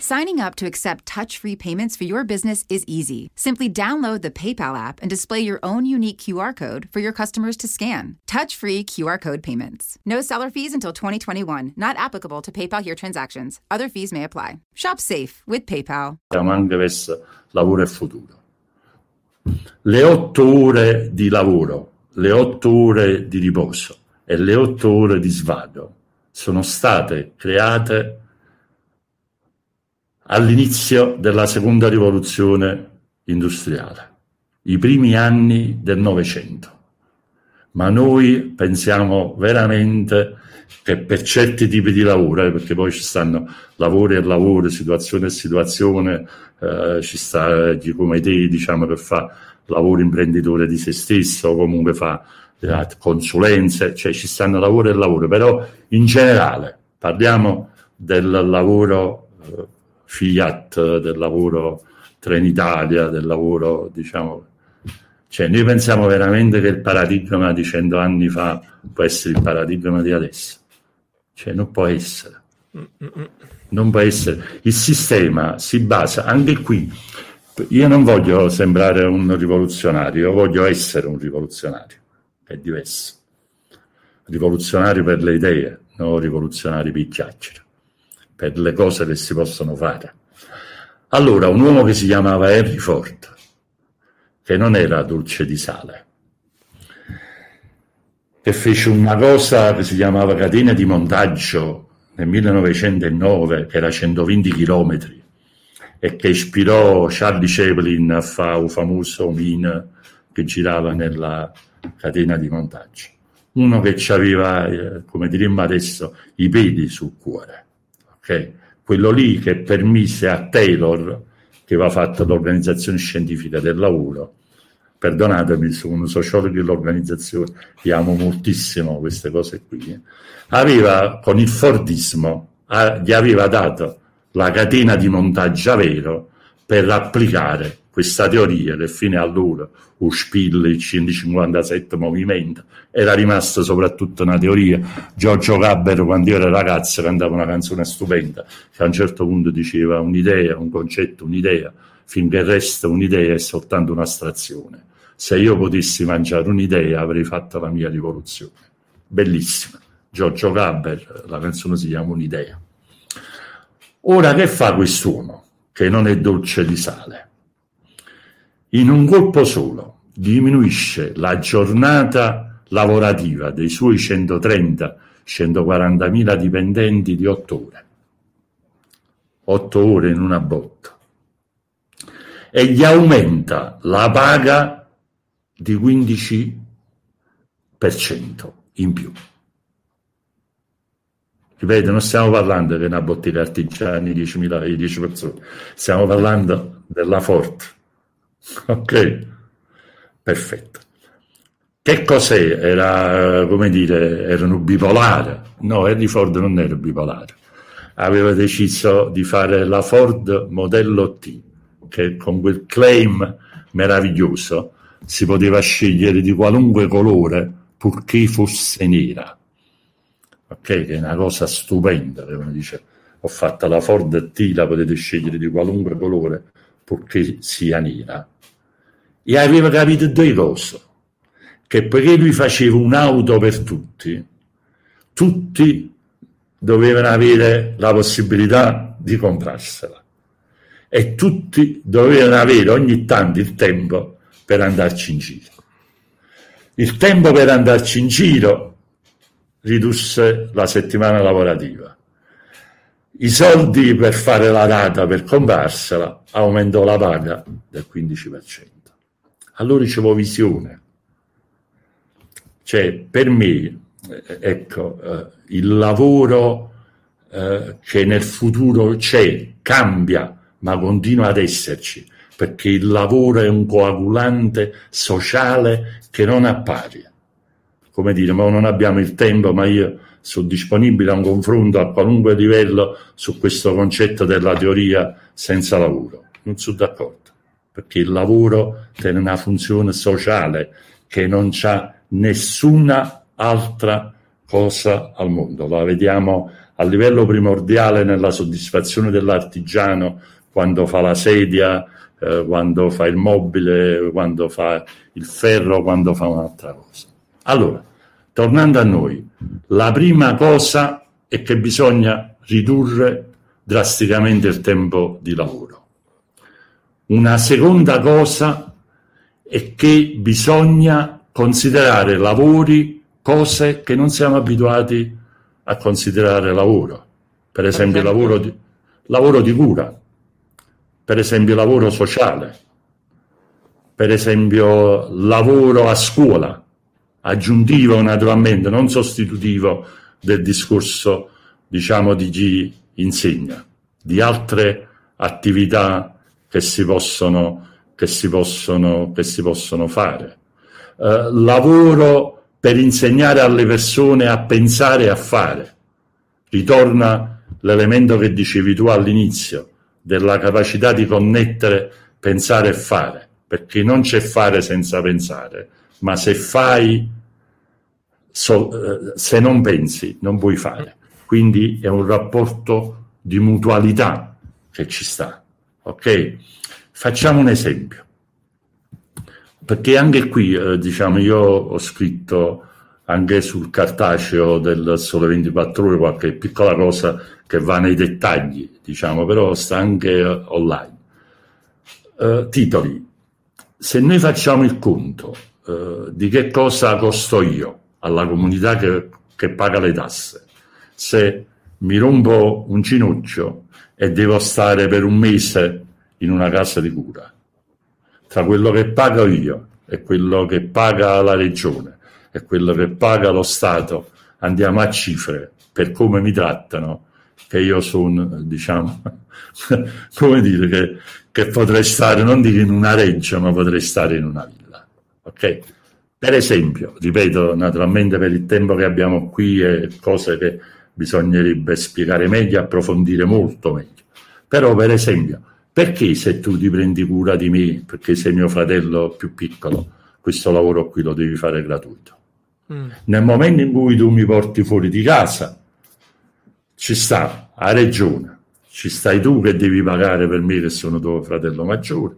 Signing up to accept touch free payments for your business is easy. Simply download the PayPal app and display your own unique QR code for your customers to scan. Touch free QR code payments. No seller fees until 2021, not applicable to PayPal here transactions. Other fees may apply. Shop safe with PayPal. lavoro e futuro. Le otto ore di lavoro, le otto ore di riposo e le otto ore di svago sono state create all'inizio della seconda rivoluzione industriale, i primi anni del Novecento. Ma noi pensiamo veramente che per certi tipi di lavoro, eh, perché poi ci stanno lavori e lavori, situazione e situazione, eh, ci sta chi come te, diciamo, che fa lavoro imprenditore di se stesso, o comunque fa eh, consulenze, cioè ci stanno lavoro e lavoro, però in generale parliamo del lavoro eh, Fiat, del lavoro Trenitalia, del lavoro, diciamo, cioè noi pensiamo veramente che il paradigma di cento anni fa può essere il paradigma di adesso. Cioè non può essere. Non può essere. Il sistema si basa anche qui. Io non voglio sembrare un rivoluzionario, io voglio essere un rivoluzionario. È diverso. Rivoluzionario per le idee, non rivoluzionario per i chiacchiere. per le cose che si possono fare. Allora, un uomo che si chiamava Henry Ford, che non era dolce di sale, che fece una cosa che si chiamava catena di montaggio nel 1909, che era 120 km, e che ispirò Charlie Chaplin a fare un famoso min che girava nella catena di montaggio. Uno che aveva, eh, come diremmo adesso, i piedi sul cuore. Okay? Quello lì che permise a Taylor, che aveva fatto l'organizzazione scientifica del lavoro, perdonatemi, sono un sociologo dell'organizzazione, io amo moltissimo queste cose qui, aveva con il Fordismo, gli aveva dato la catena di montaggio vero per applicare questa teoria che fino allora lo Spill, il 157 movimento, era rimasta soprattutto una teoria. Giorgio Gaber, quando io ero ragazzo, cantava una canzone stupenda, che a un certo punto diceva un'idea, un concetto, un'idea, finché resta un'idea è soltanto un'astrazione. Se io potessi mangiare un'idea avrei fatto la mia rivoluzione. Bellissima. Giorgio Gaber, la canzone si chiama Un'idea. Ora che fa quest'uomo che non è dolce di sale? In un colpo solo diminuisce la giornata lavorativa dei suoi 130-140 mila dipendenti di otto ore. Otto ore in una botta. E gli aumenta la paga di 15% in più. Ripeto, non stiamo parlando di una bottega artigiani, 10.000, 10 persone, stiamo parlando della Forte. Ok, perfetto. Che cos'è? Era, come dire, erano bipolare. No, Henry Ford non era bipolare. Aveva deciso di fare la Ford modello T, che con quel claim meraviglioso si poteva scegliere di qualunque colore purché fosse nera ok? Che è una cosa stupenda, uno dice ho fatto la Ford T, la potete scegliere di qualunque colore, purché sia nera. E aveva capito due cose, che perché lui faceva un'auto per tutti, tutti dovevano avere la possibilità di comprarsela e tutti dovevano avere ogni tanto il tempo per andarci in giro. Il tempo per andarci in giro ridusse la settimana lavorativa. I soldi per fare la rata per comprarsela aumentò la paga del 15%. Allora dicevo visione. Cioè, per me, eh, ecco, eh, il lavoro eh, che nel futuro c'è, cambia, ma continua ad esserci, perché il lavoro è un coagulante sociale che non appare come dire, ma non abbiamo il tempo, ma io sono disponibile a un confronto a qualunque livello su questo concetto della teoria senza lavoro. Non sono d'accordo, perché il lavoro tiene una funzione sociale che non ha nessuna altra cosa al mondo. La vediamo a livello primordiale nella soddisfazione dell'artigiano quando fa la sedia, eh, quando fa il mobile, quando fa il ferro, quando fa un'altra cosa. Allora, tornando a noi, la prima cosa è che bisogna ridurre drasticamente il tempo di lavoro. Una seconda cosa è che bisogna considerare lavori cose che non siamo abituati a considerare lavoro. Per esempio, per esempio? Lavoro, di, lavoro di cura, per esempio lavoro sociale, per esempio lavoro a scuola, aggiuntivo naturalmente, non sostitutivo del discorso diciamo di chi insegna, di altre attività che si possono, che si possono, che si possono fare. Eh, lavoro per insegnare alle persone a pensare e a fare. Ritorna l'elemento che dicevi tu all'inizio, della capacità di connettere, pensare e fare, perché non c'è fare senza pensare, ma se fai so, eh, se non pensi non puoi fare. Quindi è un rapporto di mutualità che ci sta. Ok? Facciamo un esempio. Perché anche qui, eh, diciamo, io ho scritto anche sul cartaceo del Sole 24 Ore qualche piccola cosa che va nei dettagli, diciamo, però sta anche online. Uh, titoli. Se noi facciamo il conto uh, di che cosa costo io alla comunità che, che paga le tasse, se mi rompo un ginocchio e devo stare per un mese in una casa di cura, tra quello che pago io e quello che paga la regione e quello che paga lo Stato, andiamo a cifre per come mi trattano, che io sono, diciamo, come dire, che, che, potrei stare, non dico in una reggia, ma potrei stare in una villa. Ok? Per esempio, ripeto, naturalmente per il tempo che abbiamo qui e cose che bisognerebbe spiegare meglio, approfondire molto meglio. Però, per esempio, perché se tu ti prendi cura di me, perché sei mio fratello più piccolo, questo lavoro qui lo devi fare gratuito? Mm. Nel momento in cui tu mi porti fuori di casa, ci sta la regione, ci stai tu che devi pagare per me che sono tuo fratello maggiore,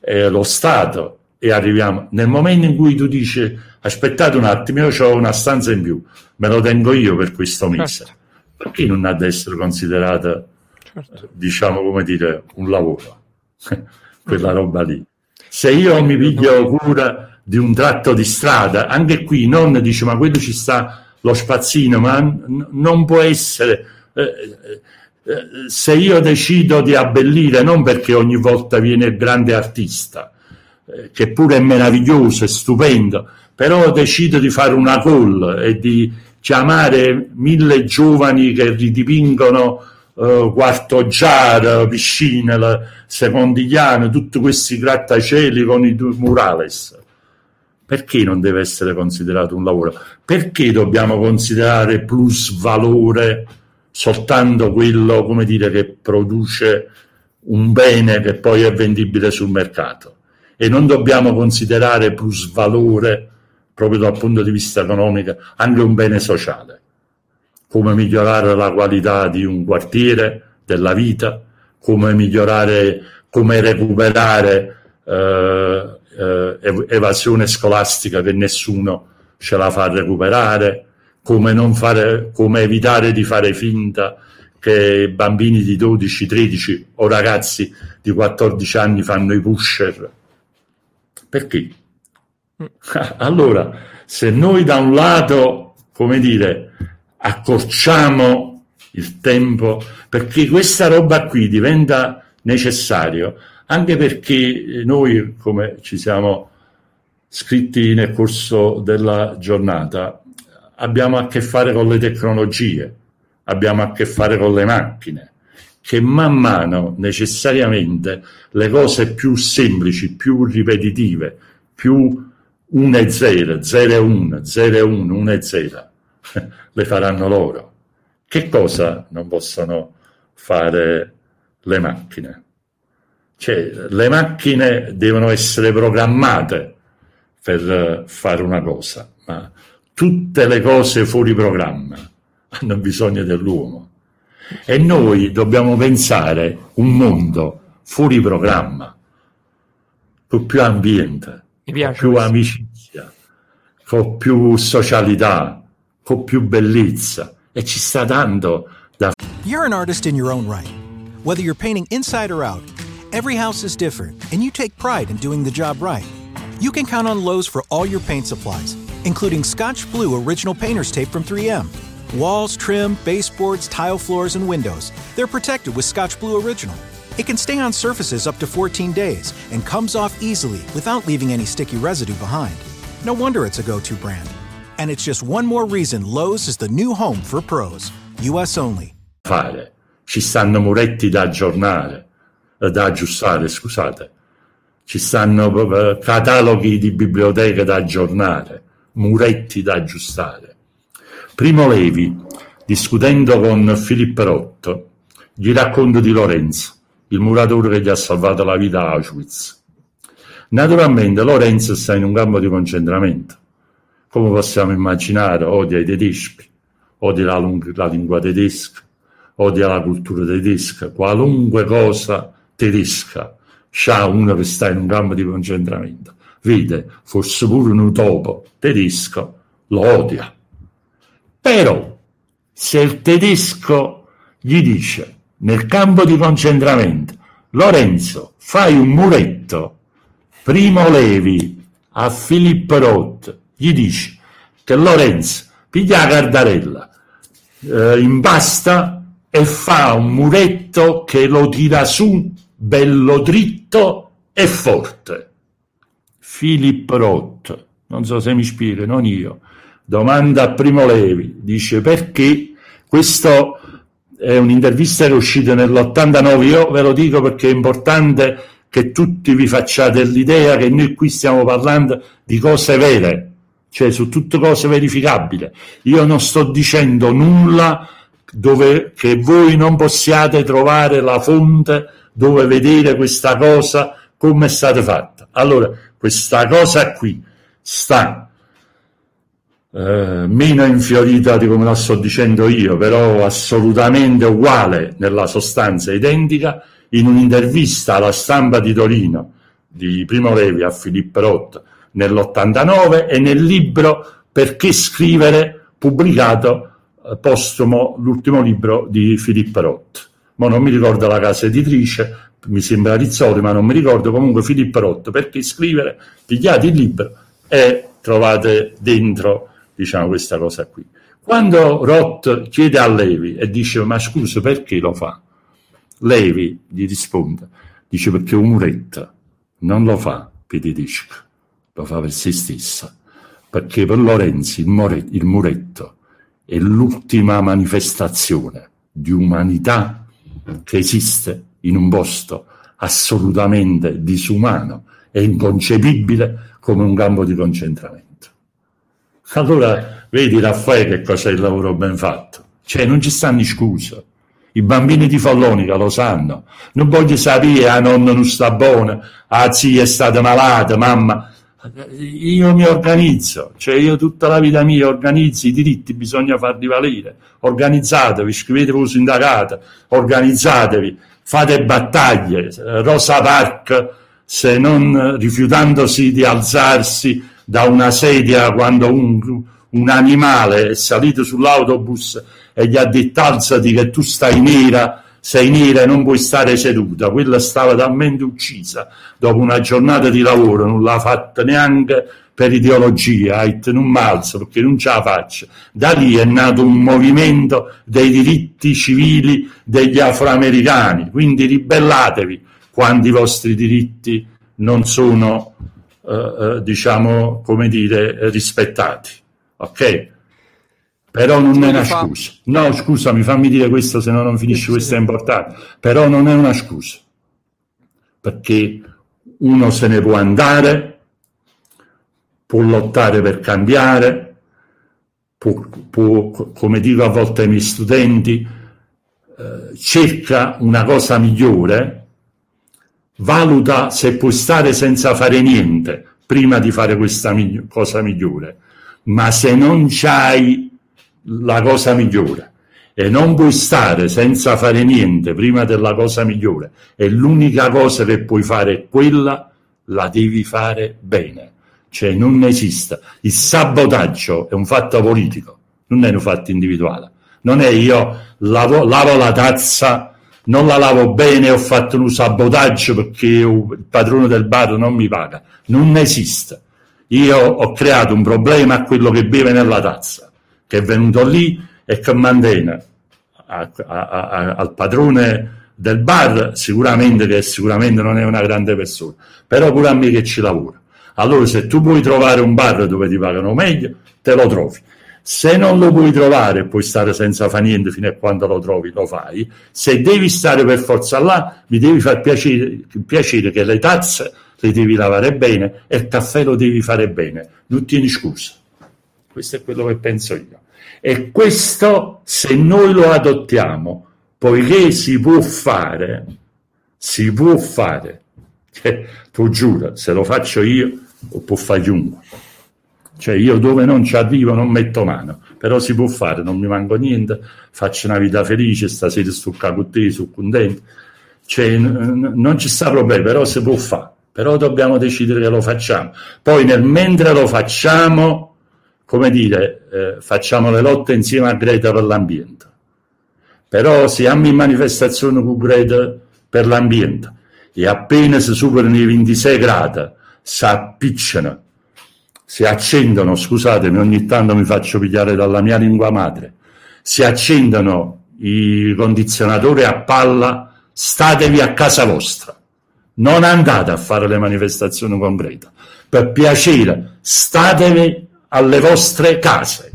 e lo Stato, e arriviamo nel momento in cui tu dici aspettate un attimo, io ho una stanza in più, me lo tengo io per questo mese, certo. perché non ha ad essere considerata certo. diciamo come dire, un lavoro, quella roba lì. Se io mi piglio cura di un tratto di strada, anche qui non dice ma quello ci sta lo spazzino, ma n- non può essere... Eh, eh, eh, se io decido di abbellire, non perché ogni volta viene il grande artista, eh, che pure è meraviglioso, è stupendo, però decido di fare una call e di chiamare mille giovani che ridipingono uh, Quarto Giar, piscine, Secondigliano, tutti questi grattacieli con i murales. Perché non deve essere considerato un lavoro? Perché dobbiamo considerare plus valore soltanto quello, come dire, che produce un bene che poi è vendibile sul mercato? E non dobbiamo considerare plus valore proprio dal punto di vista economico anche un bene sociale come migliorare la qualità di un quartiere, della vita, come migliorare, come recuperare eh, eh, evasione scolastica che nessuno ce la fa recuperare, come, fare, come evitare di fare finta che bambini di 12, 13 o ragazzi di 14 anni fanno i pusher. Perché? Mm. Allora, se noi da un lato, come dire, accorciamo il tempo perché questa roba qui diventa necessario anche perché noi come ci siamo scritti nel corso della giornata abbiamo a che fare con le tecnologie abbiamo a che fare con le macchine che man mano necessariamente le cose più semplici più ripetitive più 1 e 0 0 e 1 0 e 1 1 e 0 le faranno loro. Che cosa non possono fare le macchine? Cioè, le macchine devono essere programmate per fare una cosa, ma tutte le cose fuori programma hanno bisogno dell'uomo. E noi dobbiamo pensare un mondo fuori programma, con più ambiente, con più questo. amicizia, con più socialità, con più bellezza e ci sta dando da You're an artist in your own right. Whether you're painting inside or out, every house is different and you take pride in doing the job right. You can count on Lowe's for all your paint supplies, including Scotch Blue Original Painter's Tape from 3M. Walls, trim, baseboards, tile floors, and windows. They're protected with Scotch Blue Original. It can stay on surfaces up to 14 days and comes off easily without leaving any sticky residue behind. No wonder it's a go to brand. And it's just one more reason Lowe's is the new home for pros. US only. Fare. Ci stanno muretti da aggiornare, eh, da aggiustare, scusate. Ci stanno eh, cataloghi di biblioteche da aggiornare, muretti da aggiustare. Primo Levi, discutendo con Filippo Rotto, gli racconto di Lorenzo, il muratore che gli ha salvato la vita a Auschwitz. Naturalmente Lorenzo sta in un campo di concentramento come possiamo immaginare, odia i tedeschi, odia la, la lingua tedesca, odia la cultura tedesca, qualunque cosa tedesca c'ha uno che sta in un campo di concentramento. Vede, forse pure un topo tedesco, lo odia. Però se il tedesco gli dice nel campo di concentramento Lorenzo fai un muretto, Primo Levi a Filippo Roth gli dice che Lorenzo piglia la cardarella, eh, impasta e fa un muretto che lo tira su bello dritto e forte. Filippo Roth, non so se mi spiego, non io, domanda a Primo Levi, dice perché questo è un'intervista che è uscita nell'89, io ve lo dico perché è importante che tutti vi facciate l'idea che noi qui stiamo parlando di cose vere, cioè su tutte cose verificabili. Io non sto dicendo nulla dove che voi non possiate trovare la fonte dove vedere questa cosa come è stata fatta. Allora, questa cosa qui sta eh, meno infiorita di come la sto dicendo io, però assolutamente uguale nella sostanza, identica, in un'intervista alla stampa di Torino di Primo Levi a Filippo Roth nell'89 e nel libro Perché scrivere pubblicato eh, postumo l'ultimo libro di Filippo Roth. Ma non mi ricordo la casa editrice, mi sembra Rizzoli, ma non mi ricordo comunque Filippo Roth. Perché scrivere? Pigliate il libro e trovate dentro diciamo questa cosa qui. Quando Roth chiede a Levi e dice ma scusa perché lo fa? Levi gli risponde, dice perché un muretto non lo fa per i dischi, lo fa per se stessa, perché per Lorenzi il, more, il muretto è l'ultima manifestazione di umanità che esiste in un posto assolutamente disumano e inconcepibile come un campo di concentramento. Allora vedi Raffaele che cos'è il lavoro ben fatto. Cioè non ci stanno scuse. I bambini di Follonica lo sanno. Non voglio sapere, a nonna non sta buona, a zia è stata malata, mamma. Io mi organizzo, cioè io tutta la vita mia organizzo, i diritti bisogna farli valere. Organizzatevi, scrivetevi un sindacato, organizzatevi, fate battaglie. Rosa Park, se non rifiutandosi di alzarsi da una sedia quando un, un animale è salito sull'autobus e gli ha detto alzati che tu stai nera, sei nera e non puoi stare seduta. Quella stava talmente uccisa dopo una giornata di lavoro, non l'ha fatta neanche per ideologia, ha detto non mi alzo perché non ce la faccio. Da lì è nato un movimento dei diritti civili degli afroamericani, quindi ribellatevi quando i vostri diritti non sono eh, eh, diciamo, come dire, rispettati. Ok? Però non è una scusa. No, scusami, fammi dire questo, se no non finisce, questo è importante. Però non è una scusa. Perché uno se ne può andare, può lottare per cambiare, può, può come dico a volte ai miei studenti, eh, cerca una cosa migliore valuta se puoi stare senza fare niente prima di fare questa migli- cosa migliore, ma se non c'hai la cosa migliore e non puoi stare senza fare niente prima della cosa migliore e l'unica cosa che puoi fare è quella, la devi fare bene. Cioè non esiste. Il sabotaggio è un fatto politico, non è un fatto individuale. Non è io lavo, lavo la tazza non la lavo bene, ho fatto un sabotaggio perché il padrone del bar non mi paga. Non esiste. Io ho creato un problema a quello che beve nella tazza, che è venuto lì e che mantena al padrone del bar, sicuramente che sicuramente non è una grande persona, però pure a me che ci lavora. Allora se tu puoi trovare un bar dove ti pagano meglio, te lo trovi. Se non lo puoi trovare puoi stare senza fa niente fino a quando lo trovi, lo fai. Se devi stare per forza là, mi devi far piacere, piacere che le tazze le devi lavare bene e il caffè lo devi fare bene. Non tieni scusa. Questo è quello che penso io. E questo, se noi lo adottiamo, poiché si può fare, si può fare, cioè, tu giuro, se lo faccio io, lo può fare chiunque cioè io dove non ci arrivo non metto mano, però si può fare, non mi manco niente, faccio una vita felice, stasera sto con te, sono contento. Cioè, n- non ci sta problema, però si può fare, però dobbiamo decidere che lo facciamo. Poi nel mentre lo facciamo, come dire, eh, facciamo le lotte insieme a Greta per l'ambiente. Però siamo in manifestazione con Greta per l'ambiente e appena si superano i 26 gradi si appicciano, si accendono, scusatemi, ogni tanto mi faccio pigliare dalla mia lingua madre, si accendono i condizionatori a palla, statevi a casa vostra. Non andate a fare le manifestazioni concrete. Per piacere, statevi alle vostre case,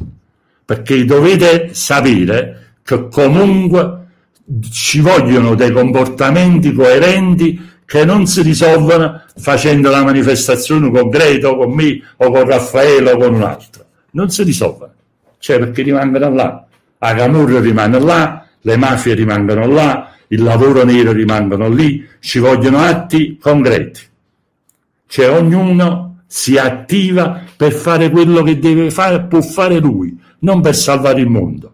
perché dovete sapere che comunque ci vogliono dei comportamenti coerenti che non si risolvono facendo la manifestazione con Greta o con me o con Raffaele o con un altro. Non si risolvono, cioè perché rimangono là. A Camurro rimane là, le mafie rimangono là, il lavoro nero rimangono lì, ci vogliono atti concreti. Cioè ognuno si attiva per fare quello che deve fare, può fare lui, non per salvare il mondo.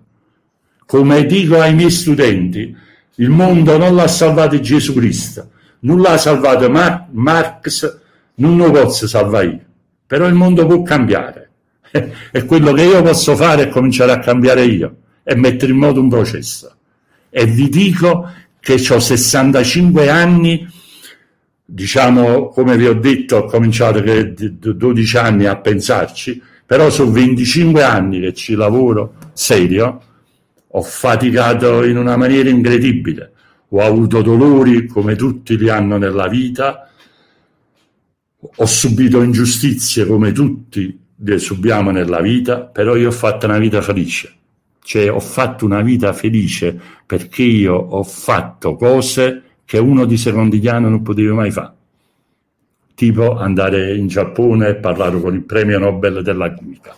Come dico ai miei studenti, il mondo non l'ha salvato Gesù Cristo, non l'ha salvato Mar- Marx, non lo posso salvare io. Però il mondo può cambiare. e quello che io posso fare è cominciare a cambiare io e mettere in moto un processo. E vi dico che ho 65 anni, diciamo, come vi ho detto, ho cominciato che 12 anni a pensarci, però sono 25 anni che ci lavoro serio, ho faticato in una maniera incredibile ho avuto dolori come tutti li hanno nella vita, ho subito ingiustizie come tutti le subiamo nella vita, però io ho fatto una vita felice. Cioè ho fatto una vita felice perché io ho fatto cose che uno di secondigliano non poteva mai fare. Tipo andare in Giappone e parlare con il premio Nobel della chimica.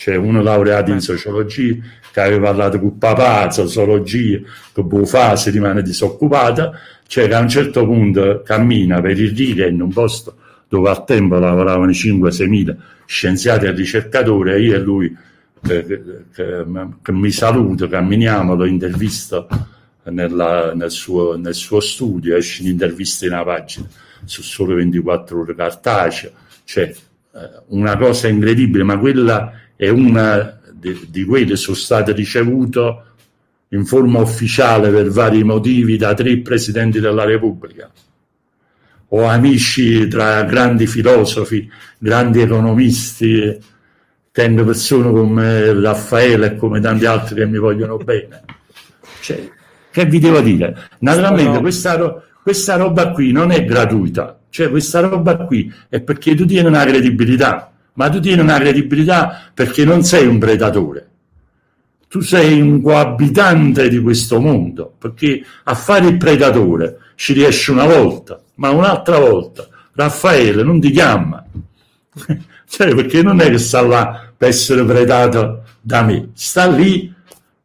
C'è uno laureato in sociologia che aveva parlato con papà, sociologia, che fare, si rimane disoccupata, cioè che a un certo punto cammina per il Riga in un posto dove al tempo lavoravano 5-6 mila scienziati e ricercatori e io e lui che, che, che, che mi saluto, camminiamo, lo intervisto nella, nel, suo, nel, suo, studio, esce un'intervista in una pagina su solo 24 ore cartaceo, cioè eh, una cosa incredibile, ma quella è una di, di quelle sono state ricevute in forma ufficiale per vari motivi da tre presidenti della Repubblica. Ho amici tra grandi filosofi, grandi economisti, tengo persone come Raffaele e come tanti altri che mi vogliono bene. Cioè, che vi devo dire? Naturalmente questa, questa roba qui non è gratuita, cioè questa roba qui è perché tu tieni una credibilità ma tu tieni una credibilità perché non sei un predatore. Tu sei un coabitante di questo mondo, perché a fare il predatore ci riesci una volta, ma un'altra volta Raffaele non ti chiama. cioè, perché non è che sta là per essere predato da me, sta lì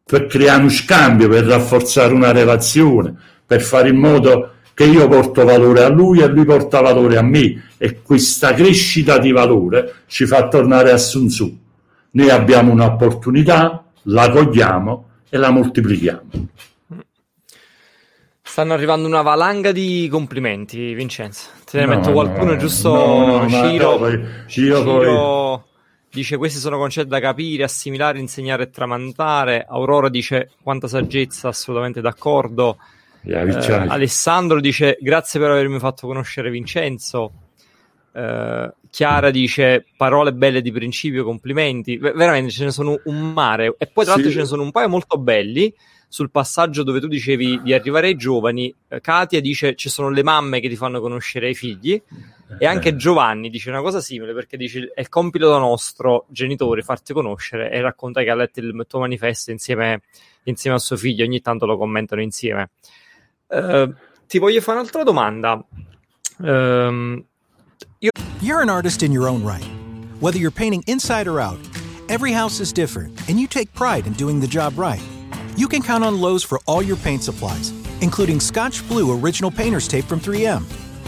per creare uno scambio, per rafforzare una relazione, per fare in modo che io porto valore a lui e lui porta valore a me e questa crescita di valore ci fa tornare a Sun Tzu. Noi abbiamo un'opportunità, la cogliamo e la moltiplichiamo. Stanno arrivando una valanga di complimenti, Vincenzo. Te ne no, metto qualcuno, no, giusto? No, Ciro, poi, Ciro, poi... dice: Questi sono concetti da capire, assimilare, insegnare e tramandare. Aurora dice: Quanta saggezza, assolutamente d'accordo. Eh, Alessandro dice grazie per avermi fatto conoscere Vincenzo. Eh, Chiara dice parole belle di principio, complimenti. V- veramente ce ne sono un mare. E poi tra l'altro ce ne sono un paio molto belli sul passaggio dove tu dicevi di arrivare ai giovani. Eh, Katia dice ci sono le mamme che ti fanno conoscere i figli. E anche eh. Giovanni dice una cosa simile perché dice è compito nostro genitori farti conoscere e racconta che ha letto il tuo manifesto insieme, insieme a suo figlio. Ogni tanto lo commentano insieme. Uh, ti voglio fare un'altra domanda. Um, io... You're an artist in your own right. Whether you're painting inside or out, every house is different, and you take pride in doing the job right. You can count on Lowe's for all your paint supplies, including Scotch Blue Original Painter's Tape from 3M.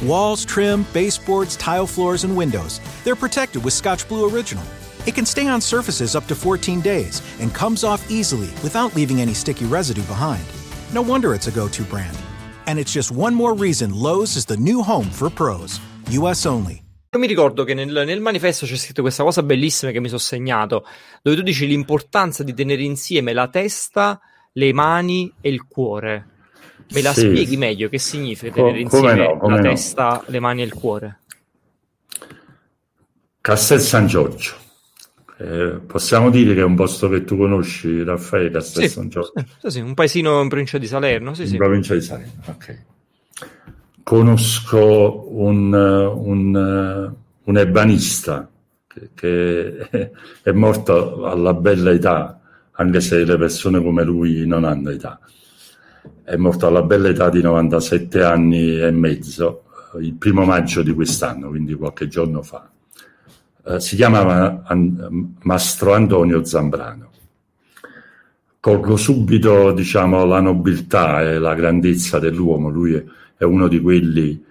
Walls, trim, baseboards, tile floors, and windows, they're protected with Scotch Blue Original. It can stay on surfaces up to 14 days and comes off easily without leaving any sticky residue behind. No wonder it's a go to brand. And it's just one more reason Lowe's is the new home for pros. US only. Io mi ricordo che nel, nel, manifesto c'è scritto questa cosa bellissima che mi sono segnato, dove tu dici l'importanza di tenere insieme la testa, le mani e il cuore. Me la sì. spieghi meglio che significa tenere insieme no, la no. testa, le mani e il cuore? Castel San Giorgio. Eh, possiamo dire che è un posto che tu conosci, Raffaele sì? Sì, sì, un paesino in provincia di Salerno. Sì, in provincia di Salerno, ok. Conosco un, un, un ebanista che, che è morto alla bella età, anche se le persone come lui non hanno età. È morto alla bella età di 97 anni e mezzo, il primo maggio di quest'anno, quindi qualche giorno fa eh, si chiamava An- Mastro Antonio Zambrano. Colgo subito diciamo, la nobiltà e la grandezza dell'uomo, lui è, uno di quelli,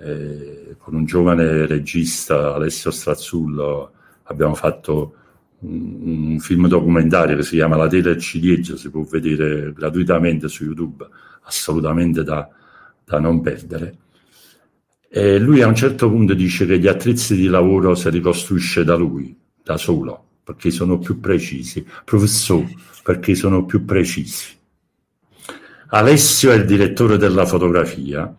eh, con un giovane regista, Alessio Strazzullo, abbiamo fatto un, un film documentario che si chiama La tela e ciliegio, si può vedere gratuitamente su YouTube, assolutamente da, da non perdere e lui a un certo punto dice che gli attrezzi di lavoro si ricostruisce da lui, da solo, perché sono più precisi. Professore, perché sono più precisi. Alessio è il direttore della fotografia.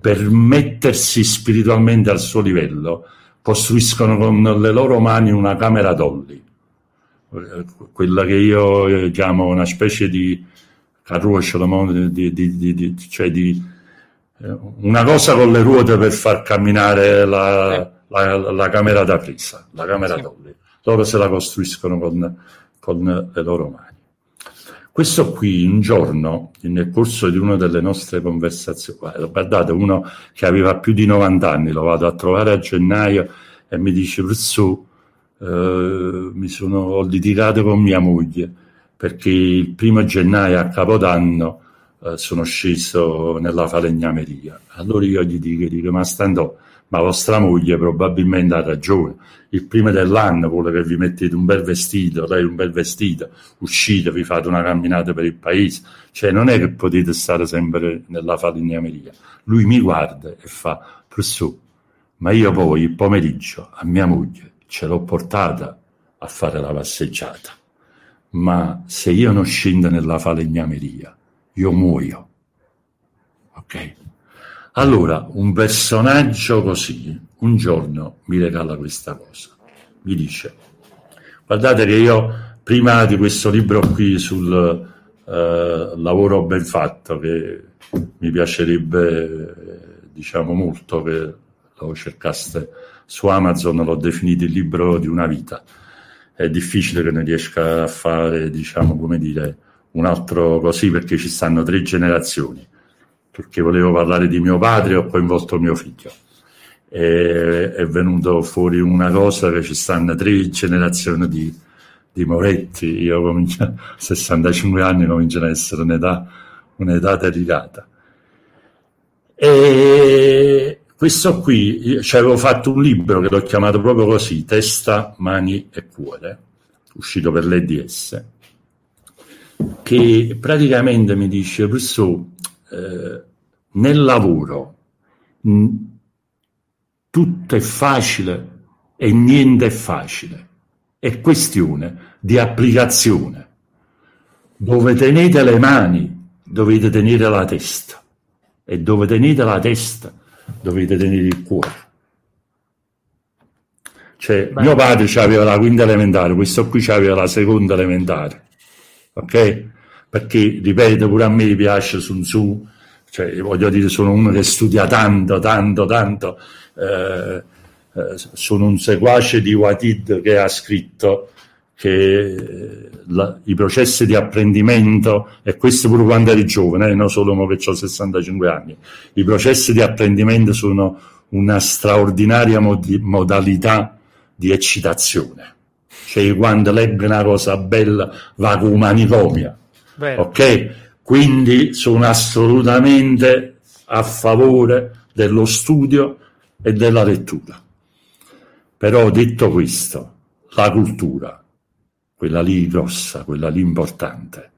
Per mettersi spiritualmente al suo livello, costruiscono con le loro mani una camera dolly, quella che io chiamo una specie di di, cioè di eh, una cosa con le ruote per far camminare la, eh. la, la camera da presa, la camera sì. dolly. Loro se la costruiscono con, con le loro mani. Questo qui un giorno, nel corso di una delle nostre conversazioni, guardate, uno che aveva più di 90 anni, lo vado a trovare a gennaio e mi dice, Russù, eh, mi sono, ho litigato con mia moglie perché il primo gennaio a Capodanno eh, sono sceso nella falegnameria. Allora io gli dico, dico ma stando, ma vostra moglie probabilmente ha ragione. Il primo dell'anno vuole che vi mettete un bel vestito, lei un bel vestito, uscite, vi fate una camminata per il paese. Cioè non è che potete stare sempre nella falegnameria. Lui mi guarda e fa, professore, ma io poi il pomeriggio a mia moglie ce l'ho portata a fare la passeggiata. Ma se io non scendo nella falegnameria, io muoio. Ok? Allora, un personaggio così, un giorno mi regala questa cosa. Mi dice, guardate che io, prima di questo libro qui sul eh, lavoro ben fatto, che mi piacerebbe, diciamo, molto che lo cercaste su Amazon, l'ho definito il libro di una vita. È difficile che ne riesca a fare, diciamo, come dire, un altro così perché ci stanno tre generazioni, perché volevo parlare di mio padre e ho coinvolto mio figlio. E è venuto fuori una cosa che ci stanno tre generazioni di, di Moretti, io comincio a 65 anni, comincio ad essere un'età, un'età dedicata. E questo qui, ci avevo fatto un libro che l'ho chiamato proprio così, Testa, Mani e Cuore, uscito per l'EDS che praticamente mi dice, professore, eh, nel lavoro mh, tutto è facile e niente è facile, è questione di applicazione. Dove tenete le mani dovete tenere la testa e dove tenete la testa dovete tenere il cuore. Cioè, Beh. mio padre aveva la quinta elementare, questo qui aveva la seconda elementare ok? Perché, ripeto, pure a me piace Sun Tzu, cioè, voglio dire, sono uno che studia tanto, tanto, tanto, eh, eh, sono un seguace di Watid che ha scritto che la, i processi di apprendimento, e questo pure quando eri giovane, eh, non solo ora che ho 65 anni, i processi di apprendimento sono una straordinaria mod- modalità di eccitazione cioè quando leggo una cosa bella va con manicomia. Bene. Ok? Quindi sono assolutamente a favore dello studio e della lettura. Però detto questo, la cultura, quella lì grossa, quella lì importante,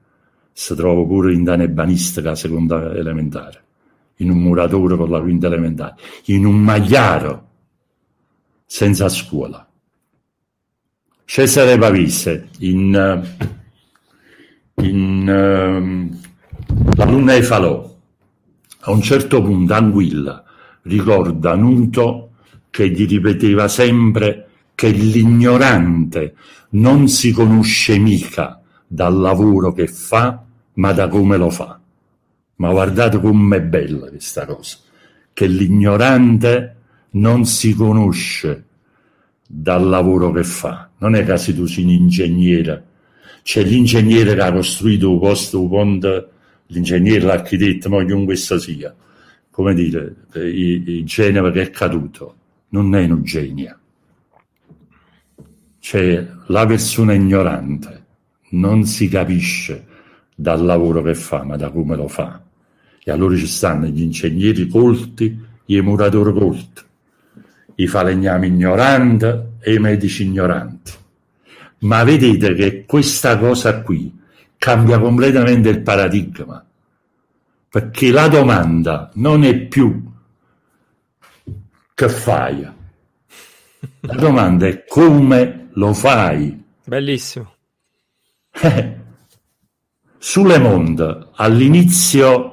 si trova pure in Danebanistica seconda elementare, in un muratore con la quinta elementare, in un magliaro senza scuola. Cesare Pavese in, in uh, La luna e falò, a un certo punto Anguilla ricorda Nuto che gli ripeteva sempre che l'ignorante non si conosce mica dal lavoro che fa, ma da come lo fa. Ma guardate com'è bella questa cosa, che l'ignorante non si conosce dal lavoro che fa. Non è che se tu sei un ingegnere, c'è l'ingegnere che ha costruito un posto, un ponte, l'ingegnere, l'architetto, ma chiunque esso sia. Come dire, il, genere che è caduto non è un genio. C'è la persona ignorante, non si capisce dal lavoro che fa, ma da come lo fa. E allora ci stanno gli ingegneri colti, i muratori colti, i falegnami ignoranti e i medici ignoranti. Ma vedete che questa cosa qui cambia completamente il paradigma, perché la domanda non è più che fai, la domanda è come lo fai. Bellissimo. Eh, sulle Monde, all'inizio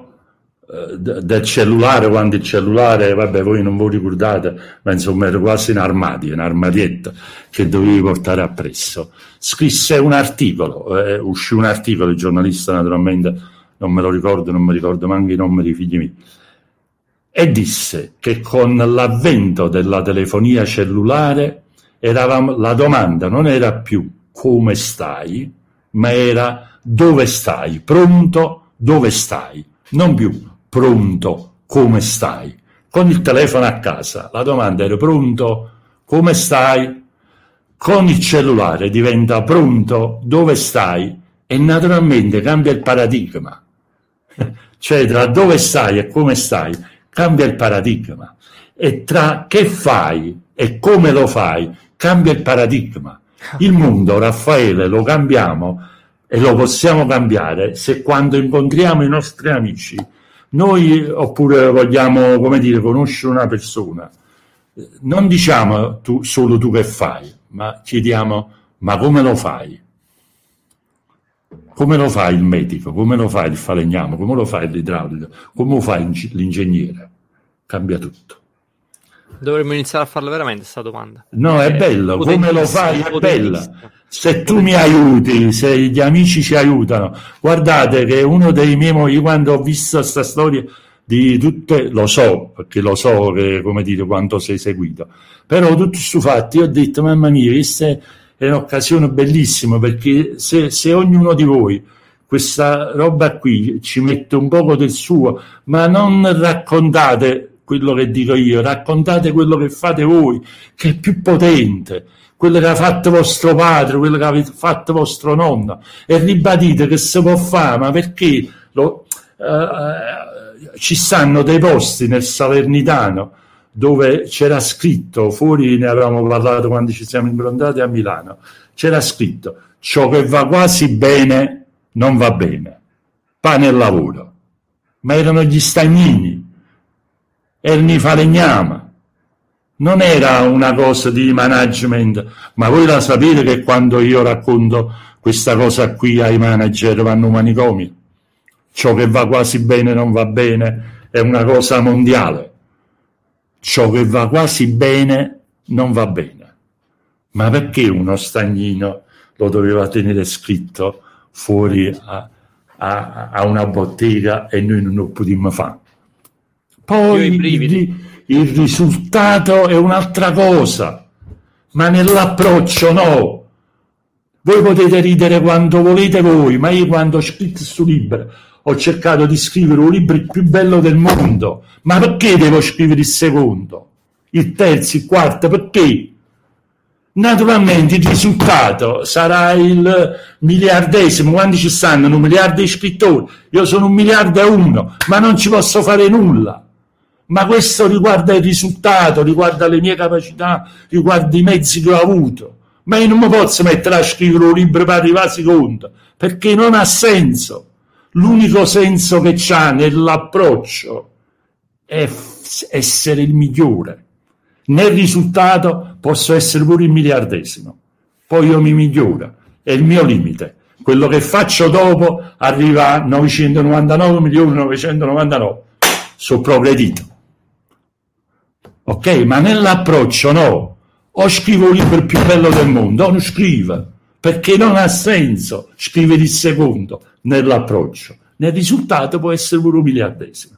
del cellulare, quando il cellulare, vabbè, voi non vi ricordate, ma insomma era quasi un armadio, un'armadietta che dovevi portare appresso. Scrisse un articolo, eh, uscì un articolo, il giornalista naturalmente non me lo ricordo, non mi ricordo neanche i nomi dei figli miei, e disse che con l'avvento della telefonia cellulare eravamo, la domanda non era più come stai, ma era dove stai, pronto, dove stai, non più pronto, come stai. Con il telefono a casa la domanda era pronto, come stai? Con il cellulare diventa pronto, dove stai? E naturalmente cambia il paradigma. cioè tra dove stai e come stai cambia il paradigma. E tra che fai e come lo fai cambia il paradigma. Il mondo, Raffaele, lo cambiamo e lo possiamo cambiare se quando incontriamo i nostri amici, noi oppure vogliamo, come dire, conoscere una persona, non diciamo tu, solo tu che fai, ma chiediamo ma come lo fai? Come lo fa il medico? Come lo fa il falegname? Come lo fa l'idraulico? Come lo fa l'ingegnere? Cambia tutto. Dovremmo iniziare a farla veramente questa domanda. No, è, è bello, come lo fai è bella. Se tu mi aiuti, se gli amici ci aiutano, guardate che uno dei miei, io quando ho visto questa storia di tutte, lo so, perché lo so che, come dire, quanto sei seguito, però tutto questo fatto, io ho detto, mamma mia, questa è un'occasione bellissima, perché se, se ognuno di voi questa roba qui ci mette un poco del suo, ma non raccontate quello che dico io, raccontate quello che fate voi, che è più potente, quello che ha fatto vostro padre, quello che avete fatto vostro nonno, e ribadite che si può fare, ma perché lo, eh, ci stanno dei posti nel Salernitano dove c'era scritto, fuori ne avevamo parlato quando ci siamo improntati a Milano, c'era scritto ciò che va quasi bene non va bene, pane e lavoro, ma erano gli stagnini. Erano i falegnami. Non era una cosa di management, ma voi la sapete che quando io racconto questa cosa qui ai manager vanno manicomi. Ciò che va quasi bene non va bene è una cosa mondiale. Ciò che va quasi bene non va bene. Ma perché uno stagnino lo doveva tenere scritto fuori a, a, a una bottega e noi non lo potremmo fare? Poi il, risultato è un'altra cosa, ma nell'approccio no. Voi potete ridere quando volete voi, ma io quando ho scritto questo libro ho cercato di scrivere un libro il più bello del mondo. Ma perché devo scrivere il secondo? Il terzo, il quarto, perché? Naturalmente il risultato sarà il miliardesimo, quando ci stanno un miliardo di scrittori, io sono un miliardo e uno, ma non ci posso fare nulla ma questo riguarda il risultato, riguarda le mie capacità, riguarda i mezzi che ho avuto. Ma io non mi posso mettere a scrivere un libro per arrivare a seconda, perché non ha senso. L'unico senso che c'ha nell'approccio è essere il migliore nel risultato, posso essere pure il miliardesimo, poi io mi miglioro, è il mio limite. Quello che faccio dopo arriva a 999 milioni 999, sul progredito. Ok, ma nell'approccio no, o scrivo il libro più bello del mondo, o non scrivo, perché non ha senso scrivere il secondo nell'approccio. Nel risultato può essere un miliardesimo.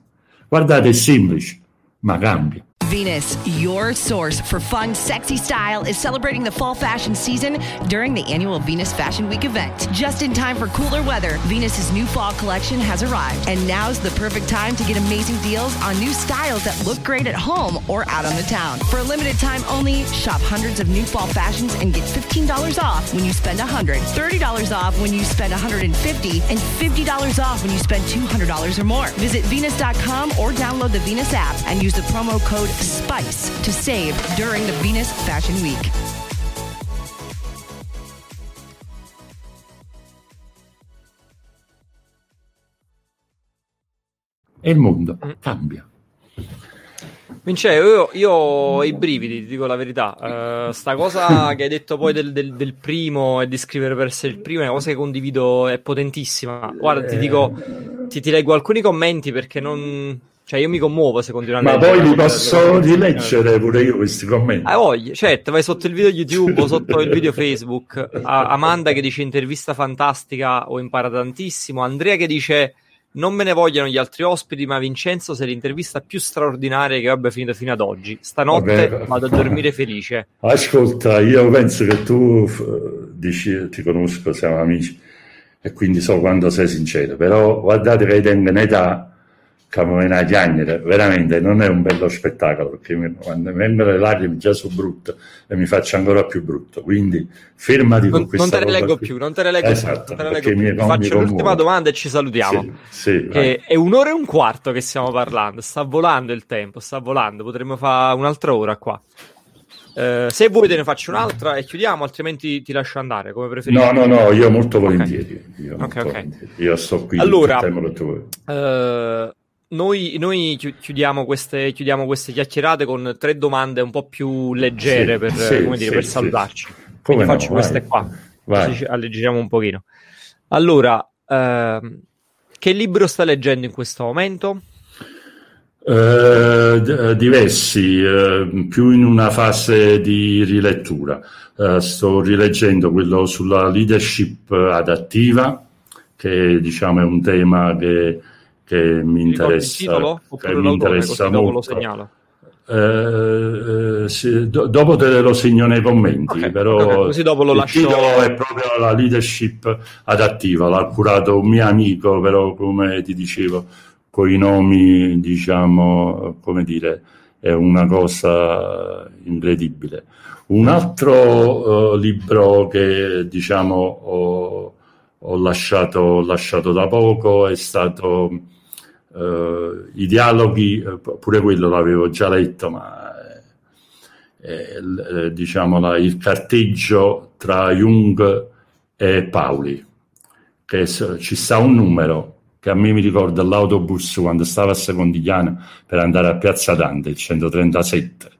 Guardate, è semplice, ma cambia. Venus, your source for fun, sexy style, is celebrating the fall fashion season during the annual Venus Fashion Week event. Just in time for cooler weather, Venus's new fall collection has arrived, and now's the perfect time to get amazing deals on new styles that look great at home or out on the town. For a limited time only, shop hundreds of new fall fashions and get $15 off when you spend $100, $30 off when you spend 150, and $50 off when you spend $200 or more. Visit Venus.com or download the Venus app and use the promo code SPICE to save during the Venus Fashion Week. E il mondo cambia. Vince, io, io ho i brividi, ti dico la verità. Uh, sta cosa che hai detto poi del, del, del, primo e di scrivere per essere il primo è una cosa che condivido, è potentissima. Guarda, ti dico, ti, ti leggo alcuni commenti perché non, cioè, io mi commuovo se continuano Ma poi li posso rileggere pure io questi commenti. Ah, voglio, certo, vai sotto il video YouTube o sotto il video Facebook. A- Amanda che dice intervista fantastica, ho imparato tantissimo. Andrea che dice non me ne vogliono gli altri ospiti, ma Vincenzo sei l'intervista più straordinaria che abbia finito fino ad oggi. Stanotte Vabbè. vado a dormire felice. Ascolta, io penso che tu dici, ti conosco, siamo amici, e quindi so quando sei sincero. Però guardate che tengo un'età come una chiagnere, veramente non è un bello spettacolo perché mi, quando mi vengono le lacrime già sono brutto e mi faccio ancora più brutto. Quindi fermati non, con questa Non te ne leggo più, non te ne leggo esatto, più. Leggo più. Faccio l'ultima domanda e ci salutiamo. Sì, sì, è un'ora e un quarto che stiamo parlando, sta volando il tempo, sta volando, potremmo fare un'altra ora qua. Uh, se vuoi te ne faccio un'altra e chiudiamo, altrimenti ti lascio andare come preferisci. No, no, no, io molto volentieri. Okay. Io, molto okay, volentieri. io sto qui allora, il noi, noi chiudiamo, queste, chiudiamo, queste, chiacchierate con tre domande un po' più leggere sì, per, sì, dire, sì, per salutarci. Come no, faccio vai. queste qua, vai. così alleggeriamo un pochino. Allora, ehm, che libro sta leggendo in questo momento? Uh, diversi, uh, più in una fase di rilettura. Uh, sto rileggendo quello sulla leadership adattiva, che diciamo è un tema che, che mi interessa, che mi interessa molto. Lo segnalo. Uh, sì, do, dopo te lo segno nei commenti, okay, però okay, così dopo lo il lascio... titolo è proprio la leadership adattiva, l'ha curato un mio amico, però come ti dicevo, con i nomi, diciamo, come dire, è una cosa incredibile. Un altro uh, libro che, diciamo, ho, ho, lasciato, ho lasciato da poco è stato uh, I dialoghi, pure quello l'avevo già letto, ma è, diciamo, la, il carteggio tra Jung e Pauli, che ci sta un numero che a me mi ricorda l'autobus quando stava a Secondigliana per andare a Piazza Dante, il 137.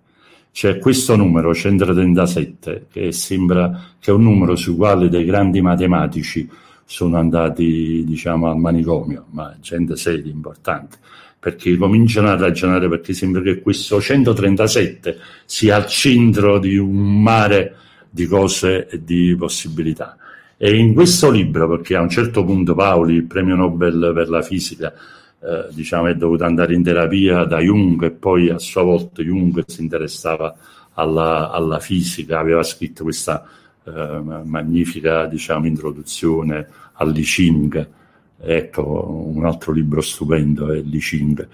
C'è questo numero, 137, che sembra che è un numero sul quale dei grandi matematici sono andati, diciamo, al manicomio, ma gente seria, importante, perché cominciano a ragionare perché sembra che questo 137 sia al centro di un mare di cose e di possibilità. E in questo libro, perché a un certo punto Paoli, il premio Nobel per la fisica, eh, diciamo, è dovuto andare in terapia da Jung e poi a sua volta Jung si interessava alla, alla fisica, aveva scritto questa eh, magnifica diciamo, introduzione all'I Ching, ecco un altro libro stupendo è l'I Ching.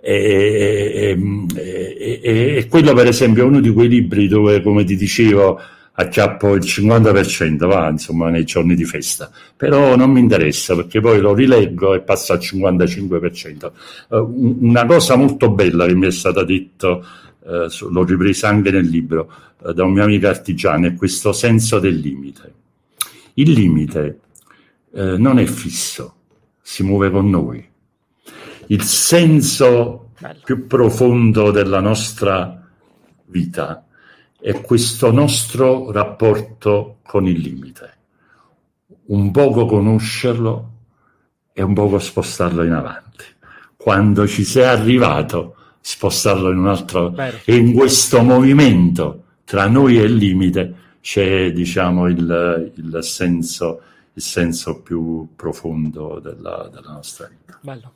E, e, e, e quello per esempio è uno di quei libri dove, come ti dicevo, acchiappo il 50%, va, insomma, nei giorni di festa. Però non mi interessa perché poi lo rileggo e passa al 55%. Uh, una cosa molto bella che mi è stata detta, uh, l'ho ripresa anche nel libro, uh, da un mio amico artigiano, è questo senso del limite. Il limite non è fisso, si muove con noi. Il senso più profondo della nostra vita è questo nostro rapporto con il limite. Un poco conoscerlo e un poco spostarlo in avanti. Quando ci sei arrivato, spostarlo in un altro... Vero. E in questo movimento tra noi e il limite c'è, diciamo, il, il senso, il senso più profondo della, della nostra vita. Bello.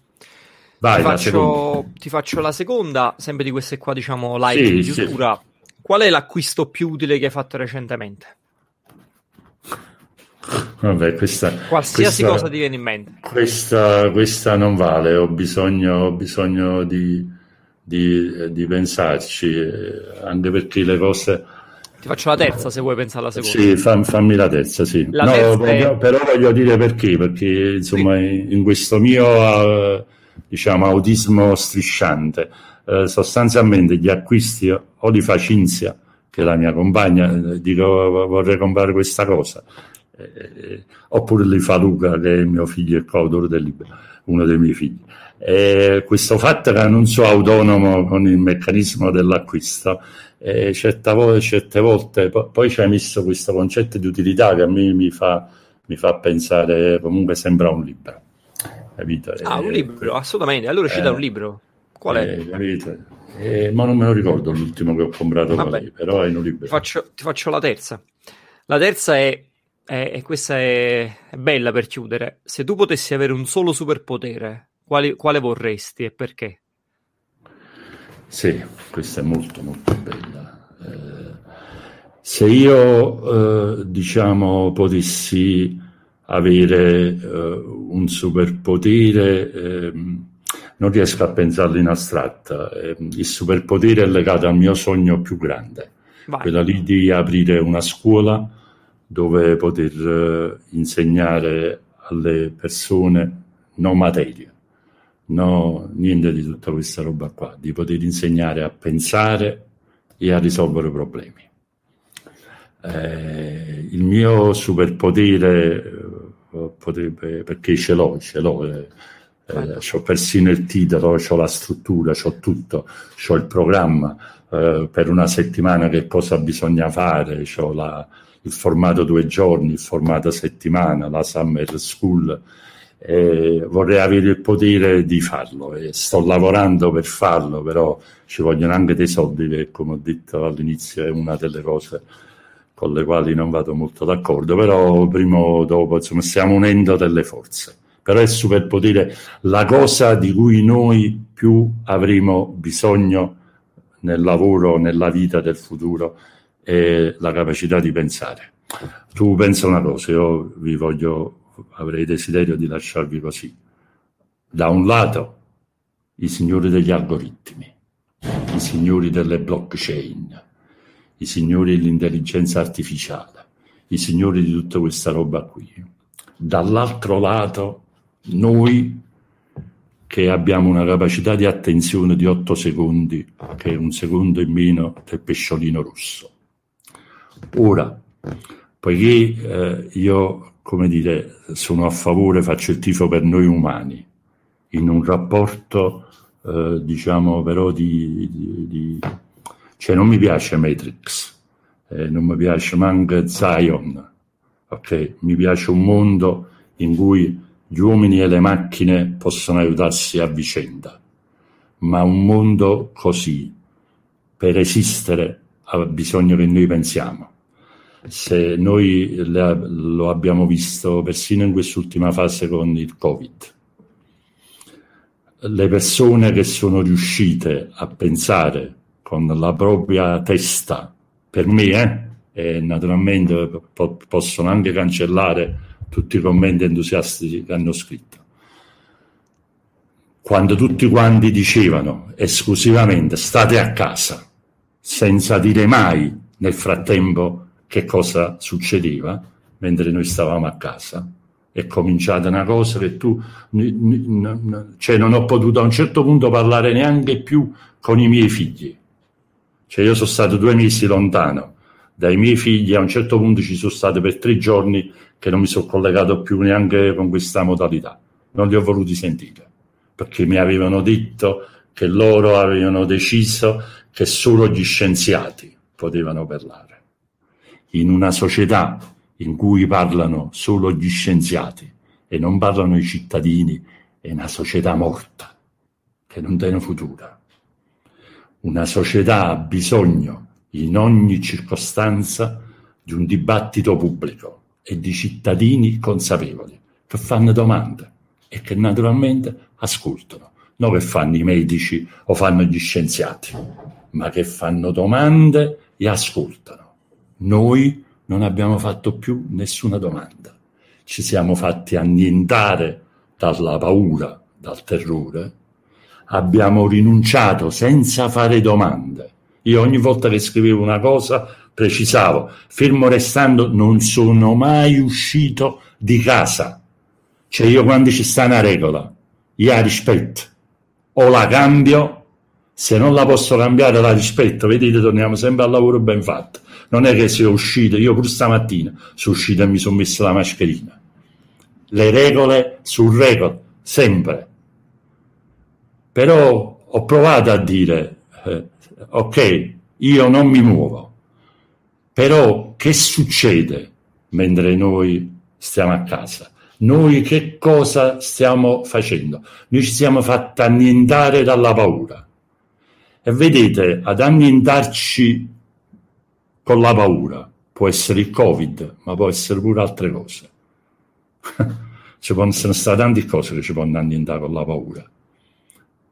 Vai, ti, faccio, ti faccio la seconda, sempre di queste qua, diciamo, live Sì, di sì. chiusura. Qual è l'acquisto più utile che hai fatto recentemente? Vabbè, questa, Qualsiasi questa- cosa ti viene in mente. Questa, questa non vale, ho bisogno, ho bisogno di, di, eh, di pensarci, eh, anche perché le cose... Ti faccio la terza se vuoi pensare alla seconda. Sì, fam- fammi la terza, sì. La No, terza voglio- è- però voglio dire perché, perché insomma in in questo mio eh, diciamo, autismo strisciante, eh, sostanzialmente gli acquisti o di Facizia, che è la mia compagna, eh, dico vorrei comprare questa cosa, eh, oppure di Faluca, che è il mio figlio e coautore del libro, uno dei miei figli. E questo fatto che non sono autonomo con il meccanismo dell'acquisto, eh, certe, vo- certe volte po- poi ci hai messo questo concetto di utilità che a me mi fa, mi fa pensare comunque sembra un libro. Capito? Ah, un Eh, libro, assolutamente. Allora ci eh, dà un libro. Qual è? eh? Eh, ma non me lo ricordo l'ultimo che ho comprato Vabbè. lei, però è un libro. Ti faccio, ti faccio la terza. La terza è, è- e questa è, è bella per chiudere. Se tu potessi avere un solo superpotere, quali- quale vorresti e perché? Sì, questa è molto molto bella. Eh, se io, eh, diciamo, potessi avere eh, un superpotere, ehm, non riesco a pensarlo in astratta. Ehm, il superpotere è legato al mio sogno più grande, Vai. quella lì di aprire una scuola dove poter eh, insegnare alle persone non materia, no, niente di tutta questa roba qua, di poter insegnare a pensare e a risolvere problemi. Eh, il mio superpotere eh, potrebbe, perché ce l'ho, ce l'ho, eh, eh, ho persino il titolo, ho la struttura, ho tutto, ho il programma eh, per una settimana che cosa bisogna fare, ho la, il formato due giorni, il formato settimana, la summer school. Eh, vorrei avere il potere di farlo e sto lavorando per farlo, però ci vogliono anche dei soldi che, come ho detto all'inizio, è una delle cose con le quali non vado molto d'accordo, però prima o dopo insomma, stiamo unendo delle forze. Però il superpotere, la cosa di cui noi più avremo bisogno nel lavoro, nella vita del futuro, è la capacità di pensare. Tu pensa una cosa, io vi voglio, avrei desiderio di lasciarvi così. Da un lato, i signori degli algoritmi, i signori delle blockchain, i signori dell'intelligenza artificiale, i signori di tutta questa roba qui. Dall'altro lato, noi che abbiamo una capacità di attenzione di 8 secondi, che è un secondo in meno del pesciolino rosso. Ora, poiché eh, io, come dire, sono a favore, faccio il tifo per noi umani, in un rapporto, eh, diciamo, però di, di, di cioè non mi piace Matrix, eh, non mi piace manco Zion, ok? Mi piace un mondo in cui gli uomini e le macchine possono aiutarsi a vicenda, ma un mondo così, per esistere, ha bisogno che noi pensiamo. Se noi le- lo abbiamo visto persino in quest'ultima fase con il Covid, le persone che sono riuscite a pensare con la propria testa, per me, eh, e naturalmente po- possono anche cancellare tutti i commenti entusiasti che hanno scritto. Quando tutti quanti dicevano esclusivamente state a casa, senza dire mai nel frattempo che cosa succedeva, mentre noi stavamo a casa, è cominciata una cosa che tu, cioè non ho potuto a un certo punto parlare neanche più con i miei figli. Cioè io sono stato due mesi lontano dai miei figli, a un certo punto ci sono state per tre giorni che non mi sono collegato più neanche con questa modalità. Non li ho voluti sentire, perché mi avevano detto che loro avevano deciso che solo gli scienziati potevano parlare. In una società in cui parlano solo gli scienziati e non parlano i cittadini, è una società morta, che non tiene futuro. Una società ha bisogno in ogni circostanza di un dibattito pubblico e di cittadini consapevoli che fanno domande e che naturalmente ascoltano, non che fanno i medici o fanno gli scienziati, ma che fanno domande e ascoltano. Noi non abbiamo fatto più nessuna domanda. Ci siamo fatti annientare dalla paura, dal terrore. Abbiamo rinunciato senza fare domande. Io ogni volta che scrivevo una cosa precisavo, fermo restando, non sono mai uscito di casa. Cioè io quando ci sta una regola, io la rispetto. O la cambio, se non la posso cambiare la rispetto. Vedete, torniamo sempre al lavoro ben fatto non è che sia uscito, io pure stamattina sono uscito e mi sono messo la mascherina. Le regole sul record, sempre. Però ho provato a dire, eh, ok, io non mi muovo, però che succede mentre noi stiamo a casa? Noi che cosa stiamo facendo? Noi ci siamo fatti annientare dalla paura. E vedete, ad annientarci con la paura. Può essere il Covid, ma può essere pure altre cose. ci possono stare tante cose che ci possono annientare con la paura.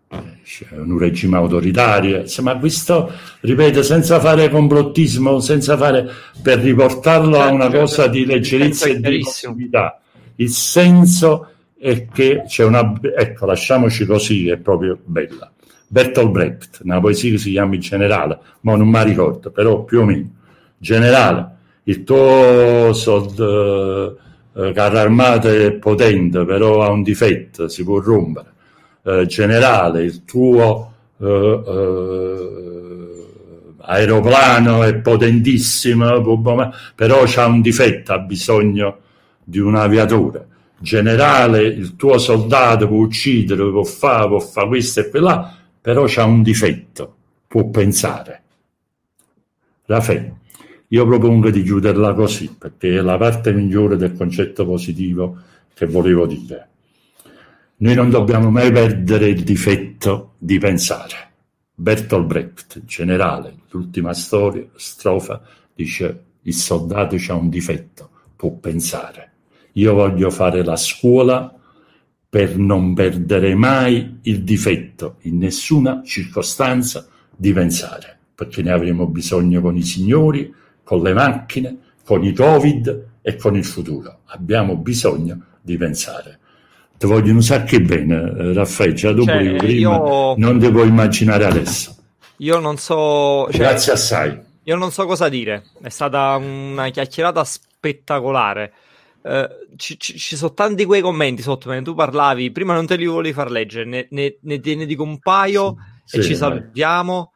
Eh, c'è un regime autoritario, ma questo, ripeto, senza fare complottismo, senza fare per riportarlo a una cosa di leggerezza e di possibilità. Il senso è che c'è una, ecco, lasciamoci così, è proprio bella. Bertolt Brecht, una poesia che si chiama in generale, ma non mi ricordo, però più o meno generale, il tuo sold, eh, carro armato è potente, però ha un difetto, si può rompere. Eh, generale, il tuo eh, eh, aeroplano è potentissimo, però ha un difetto, ha bisogno di un aviatore. Generale, il tuo soldato può uccidere, può fare, può fare questo e quella, però ha un difetto, può pensare. La fede. Io propongo di chiuderla così, perché è la parte migliore del concetto positivo che volevo dire. Noi non dobbiamo mai perdere il difetto di pensare. Bertolt Brecht, generale, l'ultima storia, strofa, dice il soldato ha un difetto, può pensare. Io voglio fare la scuola per non perdere mai il difetto in nessuna circostanza di pensare, perché ne avremo bisogno con i signori, con le macchine, con i Covid e con il futuro. Abbiamo bisogno di pensare. Ti vogliono un sacco bene, eh, Raffaele, già dopo cioè, prima, io... non puoi immaginare adesso. Io non so... Cioè, Grazie assai. Io non so cosa dire, è stata una chiacchierata spettacolare. Uh, ci, ci, ci, sono tanti quei commenti sotto, mentre tu parlavi, prima non te li volevi far leggere, ne, ne, ne, ne dico un paio sì, e sì, ci salviamo.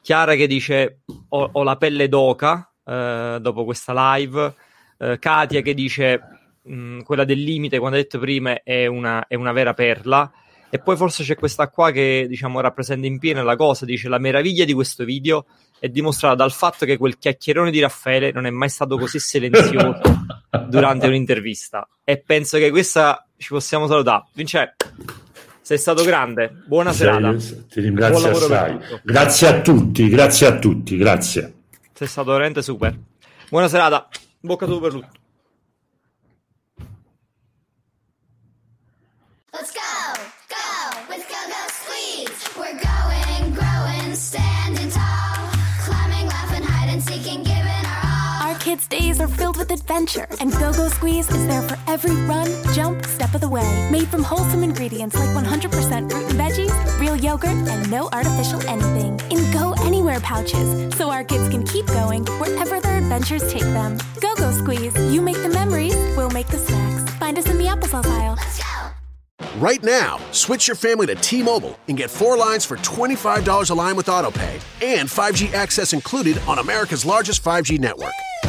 Chiara che dice ho, ho la pelle d'oca, eh, dopo questa live. Eh, Katia che dice mh, mm, quella del limite, quando ha detto prima, è una, è una vera perla. E poi forse c'è questa qua che diciamo rappresenta in pieno la cosa, dice la meraviglia di questo video è dimostrata dal fatto che quel chiacchierone di Raffaele non è mai stato così silenzioso durante un'intervista. E penso che questa ci possiamo salutare. Vince, sei stato grande, buona serata. Ti ringrazio assai. Grazie a tutti, grazie a tutti, grazie. Sei stato veramente super. Buona serata. Bocca tu per tutto. Filled with adventure, and Go Go Squeeze is there for every run, jump, step of the way. Made from wholesome ingredients like 100% fruit and veggies, real yogurt, and no artificial anything. In Go Anywhere pouches, so our kids can keep going wherever their adventures take them. Go Go Squeeze, you make the memories, we'll make the snacks. Find us in the applesauce aisle. Let's go! Right now, switch your family to T Mobile and get four lines for $25 a line with AutoPay and 5G access included on America's largest 5G network.